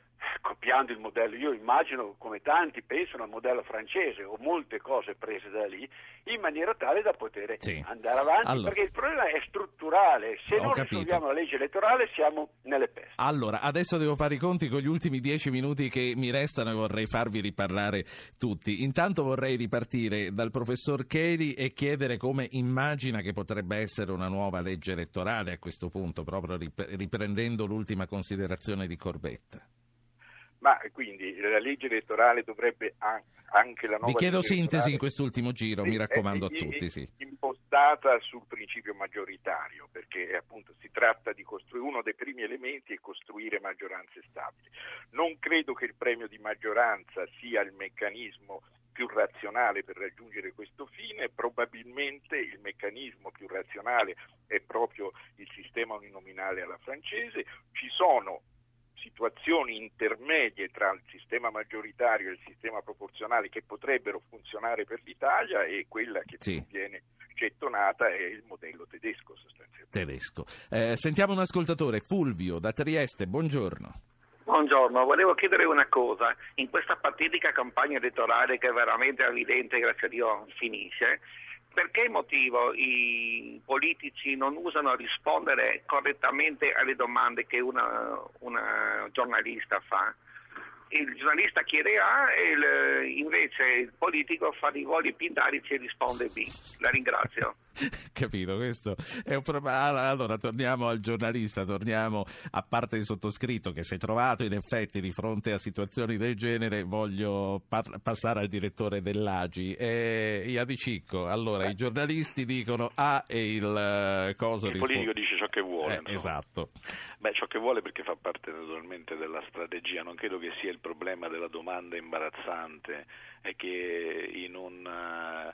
copiando il modello, io immagino come tanti pensano al modello francese o molte cose prese da lì, in maniera tale da poter Sì. andare avanti, Allora. perché il problema è strutturale, se Ho non capito. risolviamo la legge elettorale siamo nelle peste. Allora, adesso devo fare i conti con gli ultimi dieci minuti che mi restano e vorrei farvi riparlare tutti. Intanto vorrei ripartire dal professor Cheli e chiedere come immagina che potrebbe essere una nuova legge elettorale a questo punto, proprio rip- riprendendo l'ultima considerazione di Corbetta. Ma quindi la legge elettorale dovrebbe an- anche la nuova Vi chiedo sintesi in quest'ultimo giro, Sì, mi raccomando a tutti, sì. impostata sul principio maggioritario, perché appunto si tratta di costruire uno dei primi elementi è costruire maggioranze stabili. Non credo che il premio di maggioranza sia il meccanismo più razionale per raggiungere questo fine, probabilmente il meccanismo più razionale è proprio il sistema uninominale alla francese, ci sono situazioni intermedie tra il sistema maggioritario e il sistema proporzionale che potrebbero funzionare per l'Italia e quella che Sì. viene gettonata è il modello tedesco sostanzialmente. Tedesco. Eh, sentiamo un ascoltatore, Fulvio da Trieste, buongiorno. Buongiorno, volevo chiedere una cosa. In questa fatidica campagna elettorale che è veramente evidente, grazie a Dio, finisce, per che motivo i politici non usano rispondere correttamente alle domande che una, una giornalista fa? Il giornalista chiede A e il- invece il politico fa i voli pindarici e risponde B. La ringrazio. Capito, questo è un problema. Allora, torniamo al giornalista, torniamo a parte il sottoscritto che si è trovato in effetti di fronte a situazioni del genere, voglio par- passare al direttore dell'AGI. Eh, Iadi Cicco, allora, i giornalisti dicono A e il eh, coso Il risponde- politico dice ciò che vuole. Eh, esatto. Beh, ciò che vuole perché fa parte naturalmente della strategia, non credo che sia il problema della domanda imbarazzante, è che in un, eh,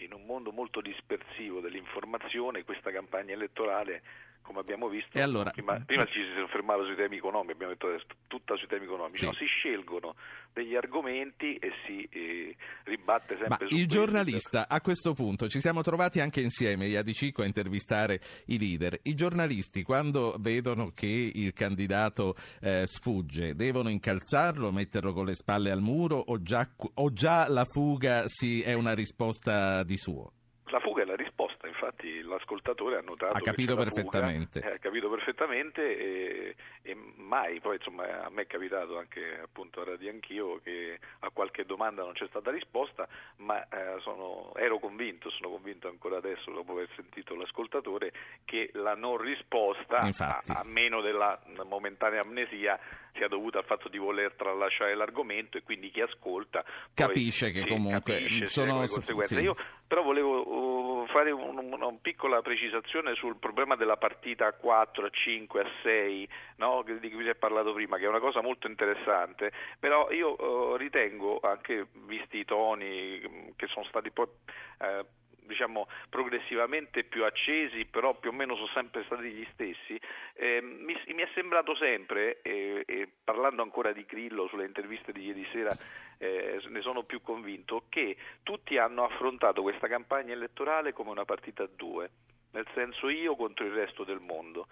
in un mondo molto dispersivo dell'informazione questa campagna elettorale, come abbiamo visto, E allora- prima, prima ci si soffermava sui temi economici, abbiamo detto adesso tutta sui temi economici, Sì. no, si scelgono degli argomenti e si eh, ribatte sempre Ma su il giornalista, a questo punto, ci siamo trovati anche insieme, Iadi Cicco, a intervistare i leader. I giornalisti, quando vedono che il candidato eh, sfugge, devono incalzarlo, metterlo con le spalle al muro o già, o già la fuga si, è una risposta di suo? La fuga è la risposta, infatti l'ascoltatore ha notato Ha che capito perfettamente. Fuga, eh, ha capito perfettamente e, e mai, poi insomma a me è capitato anche appunto a Radio Anch'io che a qualche domanda non c'è stata risposta, ma eh, sono- ero convinto, sono convinto ancora adesso dopo aver sentito l'ascoltatore che la non risposta, a, a meno della momentanea amnesia, sia dovuta al fatto di voler tralasciare l'argomento e quindi chi ascolta poi- Capisce che sì, comunque capisce, sono- le conseguenze. sì. Io però volevo uh, fare un- una piccola precisazione sul problema della partita a 4, a 5, a 6, no? di cui si è parlato prima, che è una cosa molto interessante, però io uh, ritengo, anche visti i toni mm, che sono stati poi... eh, diciamo progressivamente più accesi, però più o meno sono sempre stati gli stessi. eh, mi, mi è sembrato sempre, eh, e parlando ancora di Grillo sulle interviste di ieri sera, eh, ne sono più convinto, che tutti hanno affrontato questa campagna elettorale come una partita a due, nel senso io contro il resto del mondo.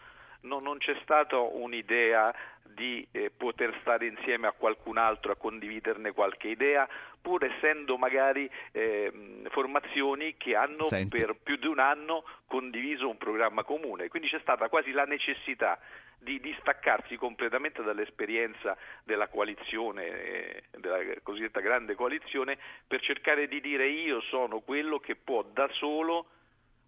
No, non c'è stata un'idea di eh, poter stare insieme a qualcun altro, a condividerne qualche idea, pur essendo magari ehm, formazioni che hanno Senti. per più di un anno condiviso un programma comune. Quindi c'è stata quasi la necessità di distaccarsi completamente dall'esperienza della coalizione, eh, della cosiddetta grande coalizione, per cercare di dire io sono quello che può da solo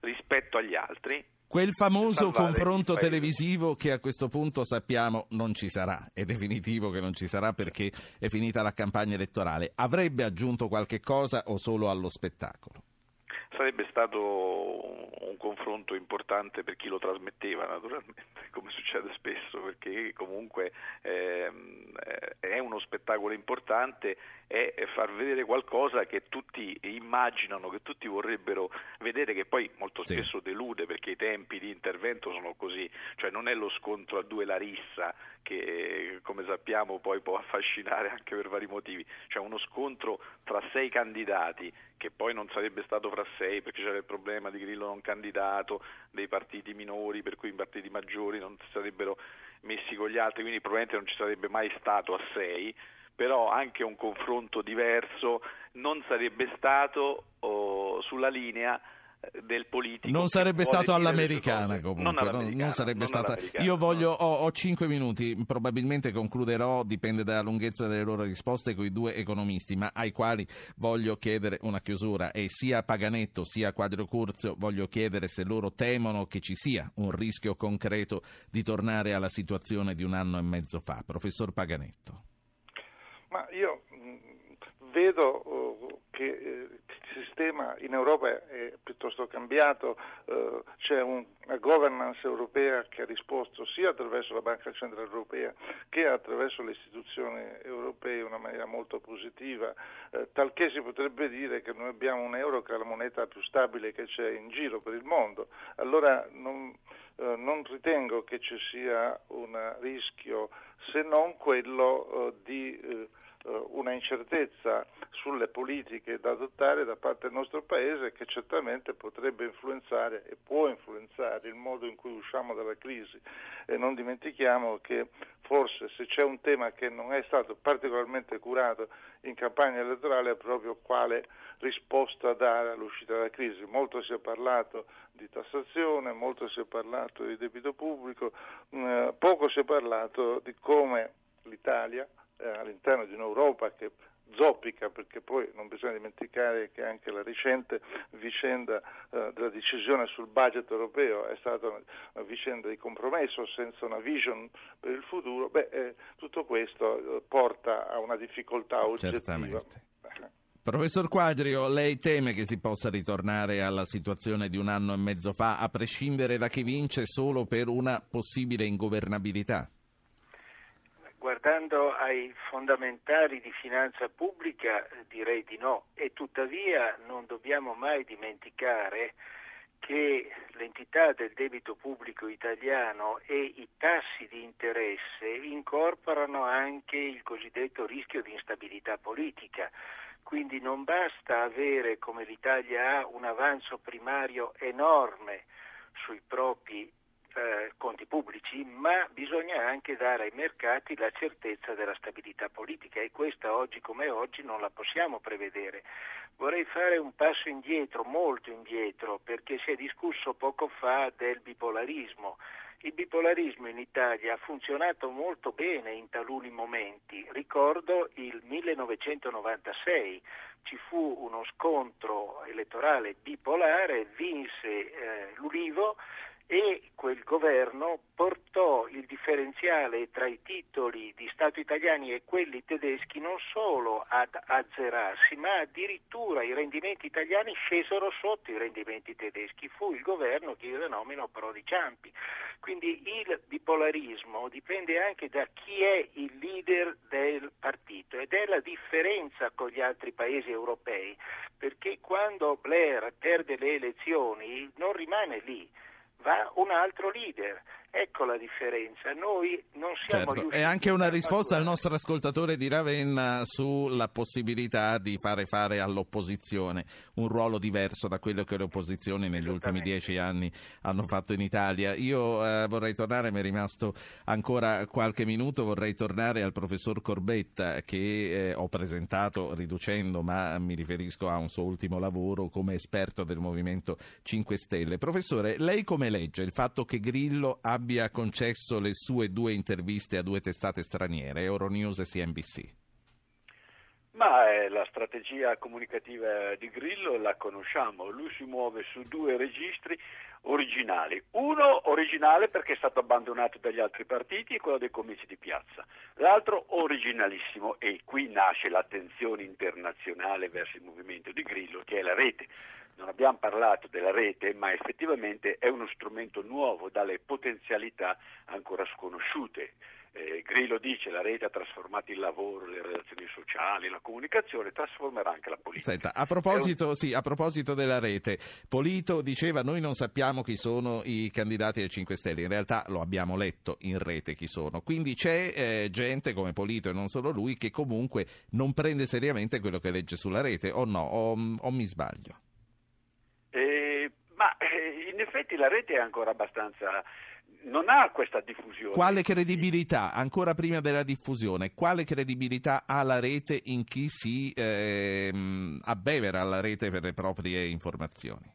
rispetto agli altri Quel famoso confronto televisivo che a questo punto sappiamo non ci sarà, è definitivo che non ci sarà perché è finita la campagna elettorale. Avrebbe aggiunto qualche cosa o solo allo spettacolo? Sarebbe stato un, confronto importante per chi lo trasmetteva, naturalmente, come succede spesso, perché comunque ehm, eh, è uno spettacolo importante, è far vedere qualcosa che tutti immaginano, che tutti vorrebbero vedere, che poi molto Sì. spesso delude perché i tempi di intervento sono così, cioè non è lo scontro a due Larissa che come sappiamo poi può affascinare anche per vari motivi, cioè uno scontro tra sei candidati che poi non sarebbe stato fra sei perché c'era il problema di Grillo non candidato, dei partiti minori per cui i partiti maggiori non si sarebbero messi con gli altri, quindi probabilmente non ci sarebbe mai stato a 6, però anche un confronto diverso non sarebbe stato oh, sulla linea del politico. Non sarebbe stato all'americana comunque, non, all'americana, non sarebbe non stata. Io voglio, no. ho, ho 5 minuti, probabilmente concluderò, dipende dalla lunghezza delle loro risposte, con i due economisti, ma ai quali voglio chiedere una chiusura. E sia Paganetto sia Quadro Curzio voglio chiedere se loro temono che ci sia un rischio concreto di tornare alla situazione di un anno e mezzo fa. Professor Paganetto. Ma io mh, vedo uh, che eh, il sistema in Europa è piuttosto cambiato, eh, c'è un, una governance europea che ha risposto sia attraverso la Banca Centrale Europea che attraverso le istituzioni europee in una maniera molto positiva, eh, talché si potrebbe dire che noi abbiamo un euro che è la moneta più stabile che c'è in giro per il mondo. Allora non, non ritengo che ci sia un rischio se non quello eh, di eh, una incertezza sulle politiche da adottare da parte del nostro Paese che certamente potrebbe influenzare e può influenzare il modo in cui usciamo dalla crisi. E non dimentichiamo che forse se c'è un tema che non è stato particolarmente curato in campagna elettorale è proprio quale risposta dare all'uscita dalla crisi. Molto si è parlato di tassazione, molto si è parlato di debito pubblico, eh, poco si è parlato di come l'Italia eh, all'interno di un'Europa che zoppica perché poi non bisogna dimenticare che anche la recente vicenda eh, della decisione sul budget europeo è stata una, una, vicenda di compromesso senza una vision per il futuro, beh, eh, tutto questo eh, porta a una difficoltà oggettiva. Certamente. Professor Quadrio, lei teme che si possa ritornare alla situazione di un anno e mezzo fa, a prescindere da chi vince, solo per una possibile ingovernabilità? Guardando ai fondamentali di finanza pubblica direi di no e tuttavia non dobbiamo mai dimenticare che l'entità del debito pubblico italiano e i tassi di interesse incorporano anche il cosiddetto rischio di instabilità politica. Quindi non basta avere, come l'Italia ha, un avanzo primario enorme sui propri eh, conti pubblici, ma bisogna anche dare ai mercati la certezza della stabilità politica e questa oggi come oggi non la possiamo prevedere. Vorrei fare un passo indietro, molto indietro, perché si è discusso poco fa del bipolarismo. Il bipolarismo in Italia ha funzionato molto bene in taluni momenti. Ricordo il 1996, ci fu uno scontro elettorale bipolare, vinse eh, l'Ulivo e quel governo portò il differenziale tra i titoli di Stato italiani e quelli tedeschi non solo ad azzerarsi, ma addirittura i rendimenti italiani scesero sotto i rendimenti tedeschi. Fu il governo che io denomino Prodi Ciampi. Quindi il bipolarismo dipende anche da chi è il leader del partito ed è la differenza con gli altri paesi europei, perché quando Blair perde le elezioni non rimane lì va un altro leader. Ecco la differenza. Noi non siamo certo. E anche una risposta al nostro ascoltatore di Ravenna sulla possibilità di fare fare all'opposizione un ruolo diverso da quello che le opposizioni negli ultimi dieci anni hanno fatto in Italia. Io eh, vorrei tornare, mi è rimasto ancora qualche minuto, vorrei tornare al professor Corbetta che eh, ho presentato riducendo, ma mi riferisco a un suo ultimo lavoro come esperto del Movimento 5 Stelle. Professore, lei come legge il fatto che Grillo abbia abbia concesso le sue due interviste a due testate straniere, Euronews e CNBC? Ma eh, la strategia comunicativa di Grillo la conosciamo, lui si muove su due registri originali. Uno originale perché è stato abbandonato dagli altri partiti e quello dei comizi di piazza. L'altro originalissimo e qui nasce l'attenzione internazionale verso il movimento di Grillo che è la rete. Non abbiamo parlato della rete, ma effettivamente è uno strumento nuovo dalle potenzialità ancora sconosciute. Eh, Grillo dice la rete ha trasformato il lavoro, le relazioni sociali, la comunicazione, trasformerà anche la politica. Senta, a proposito, un... sì, a proposito della rete, Polito diceva noi non sappiamo chi sono i candidati dei 5 Stelle, in realtà lo abbiamo letto in rete chi sono, quindi c'è eh, gente come Polito e non solo lui che comunque non prende seriamente quello che legge sulla rete, o no, o, o mi sbaglio? Eh, ma eh, in effetti la rete è ancora abbastanza non ha questa diffusione. Quale credibilità, ancora prima della diffusione, quale credibilità ha la rete in chi si ehm, abbevera alla rete per le proprie informazioni?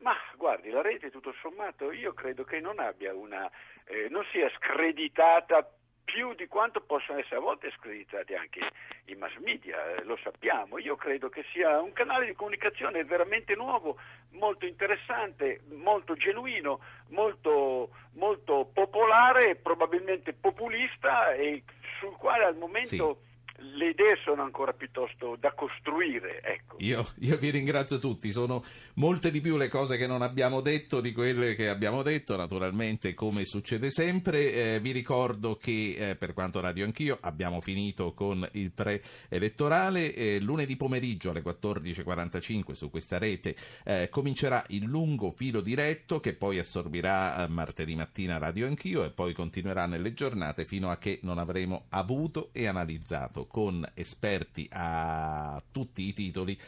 Ma guardi, la rete tutto sommato io credo che non abbia una, eh, non sia screditata più di quanto possono essere a volte screditati anche i mass media, eh, lo sappiamo. Io credo che sia un canale di comunicazione veramente nuovo, molto interessante, molto genuino, molto, molto popolare, probabilmente populista e sul quale al momento... Sì le idee sono ancora piuttosto da costruire. Ecco. Io, io, vi ringrazio tutti, sono molte di più le cose che non abbiamo detto di quelle che abbiamo detto, naturalmente come succede sempre. Eh, vi ricordo che eh, per quanto radio anch'io abbiamo finito con il pre-elettorale. Eh, lunedì pomeriggio alle 14.45 su questa rete eh, comincerà il lungo filo diretto che poi assorbirà eh, martedì mattina radio anch'io e poi continuerà nelle giornate fino a che non avremo avuto e analizzato con esperti a tutti i titoli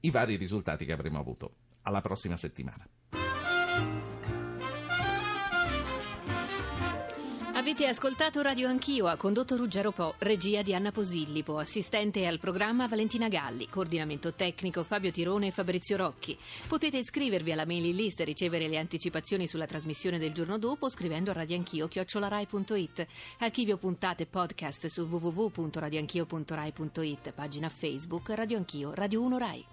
i vari risultati che avremo avuto. Alla prossima settimana. Avete ascoltato Radio Anch'io, ha condotto Ruggero Po, regia di Anna Posillipo, assistente al programma Valentina Galli, coordinamento tecnico Fabio Tirone e Fabrizio Rocchi. Potete iscrivervi alla mailing list e ricevere le anticipazioni sulla trasmissione del giorno dopo scrivendo a radioanchio.it. Archivio puntate podcast su www.radioanchio.rai.it, pagina Facebook Radio Anch'io, Radio 1 Rai.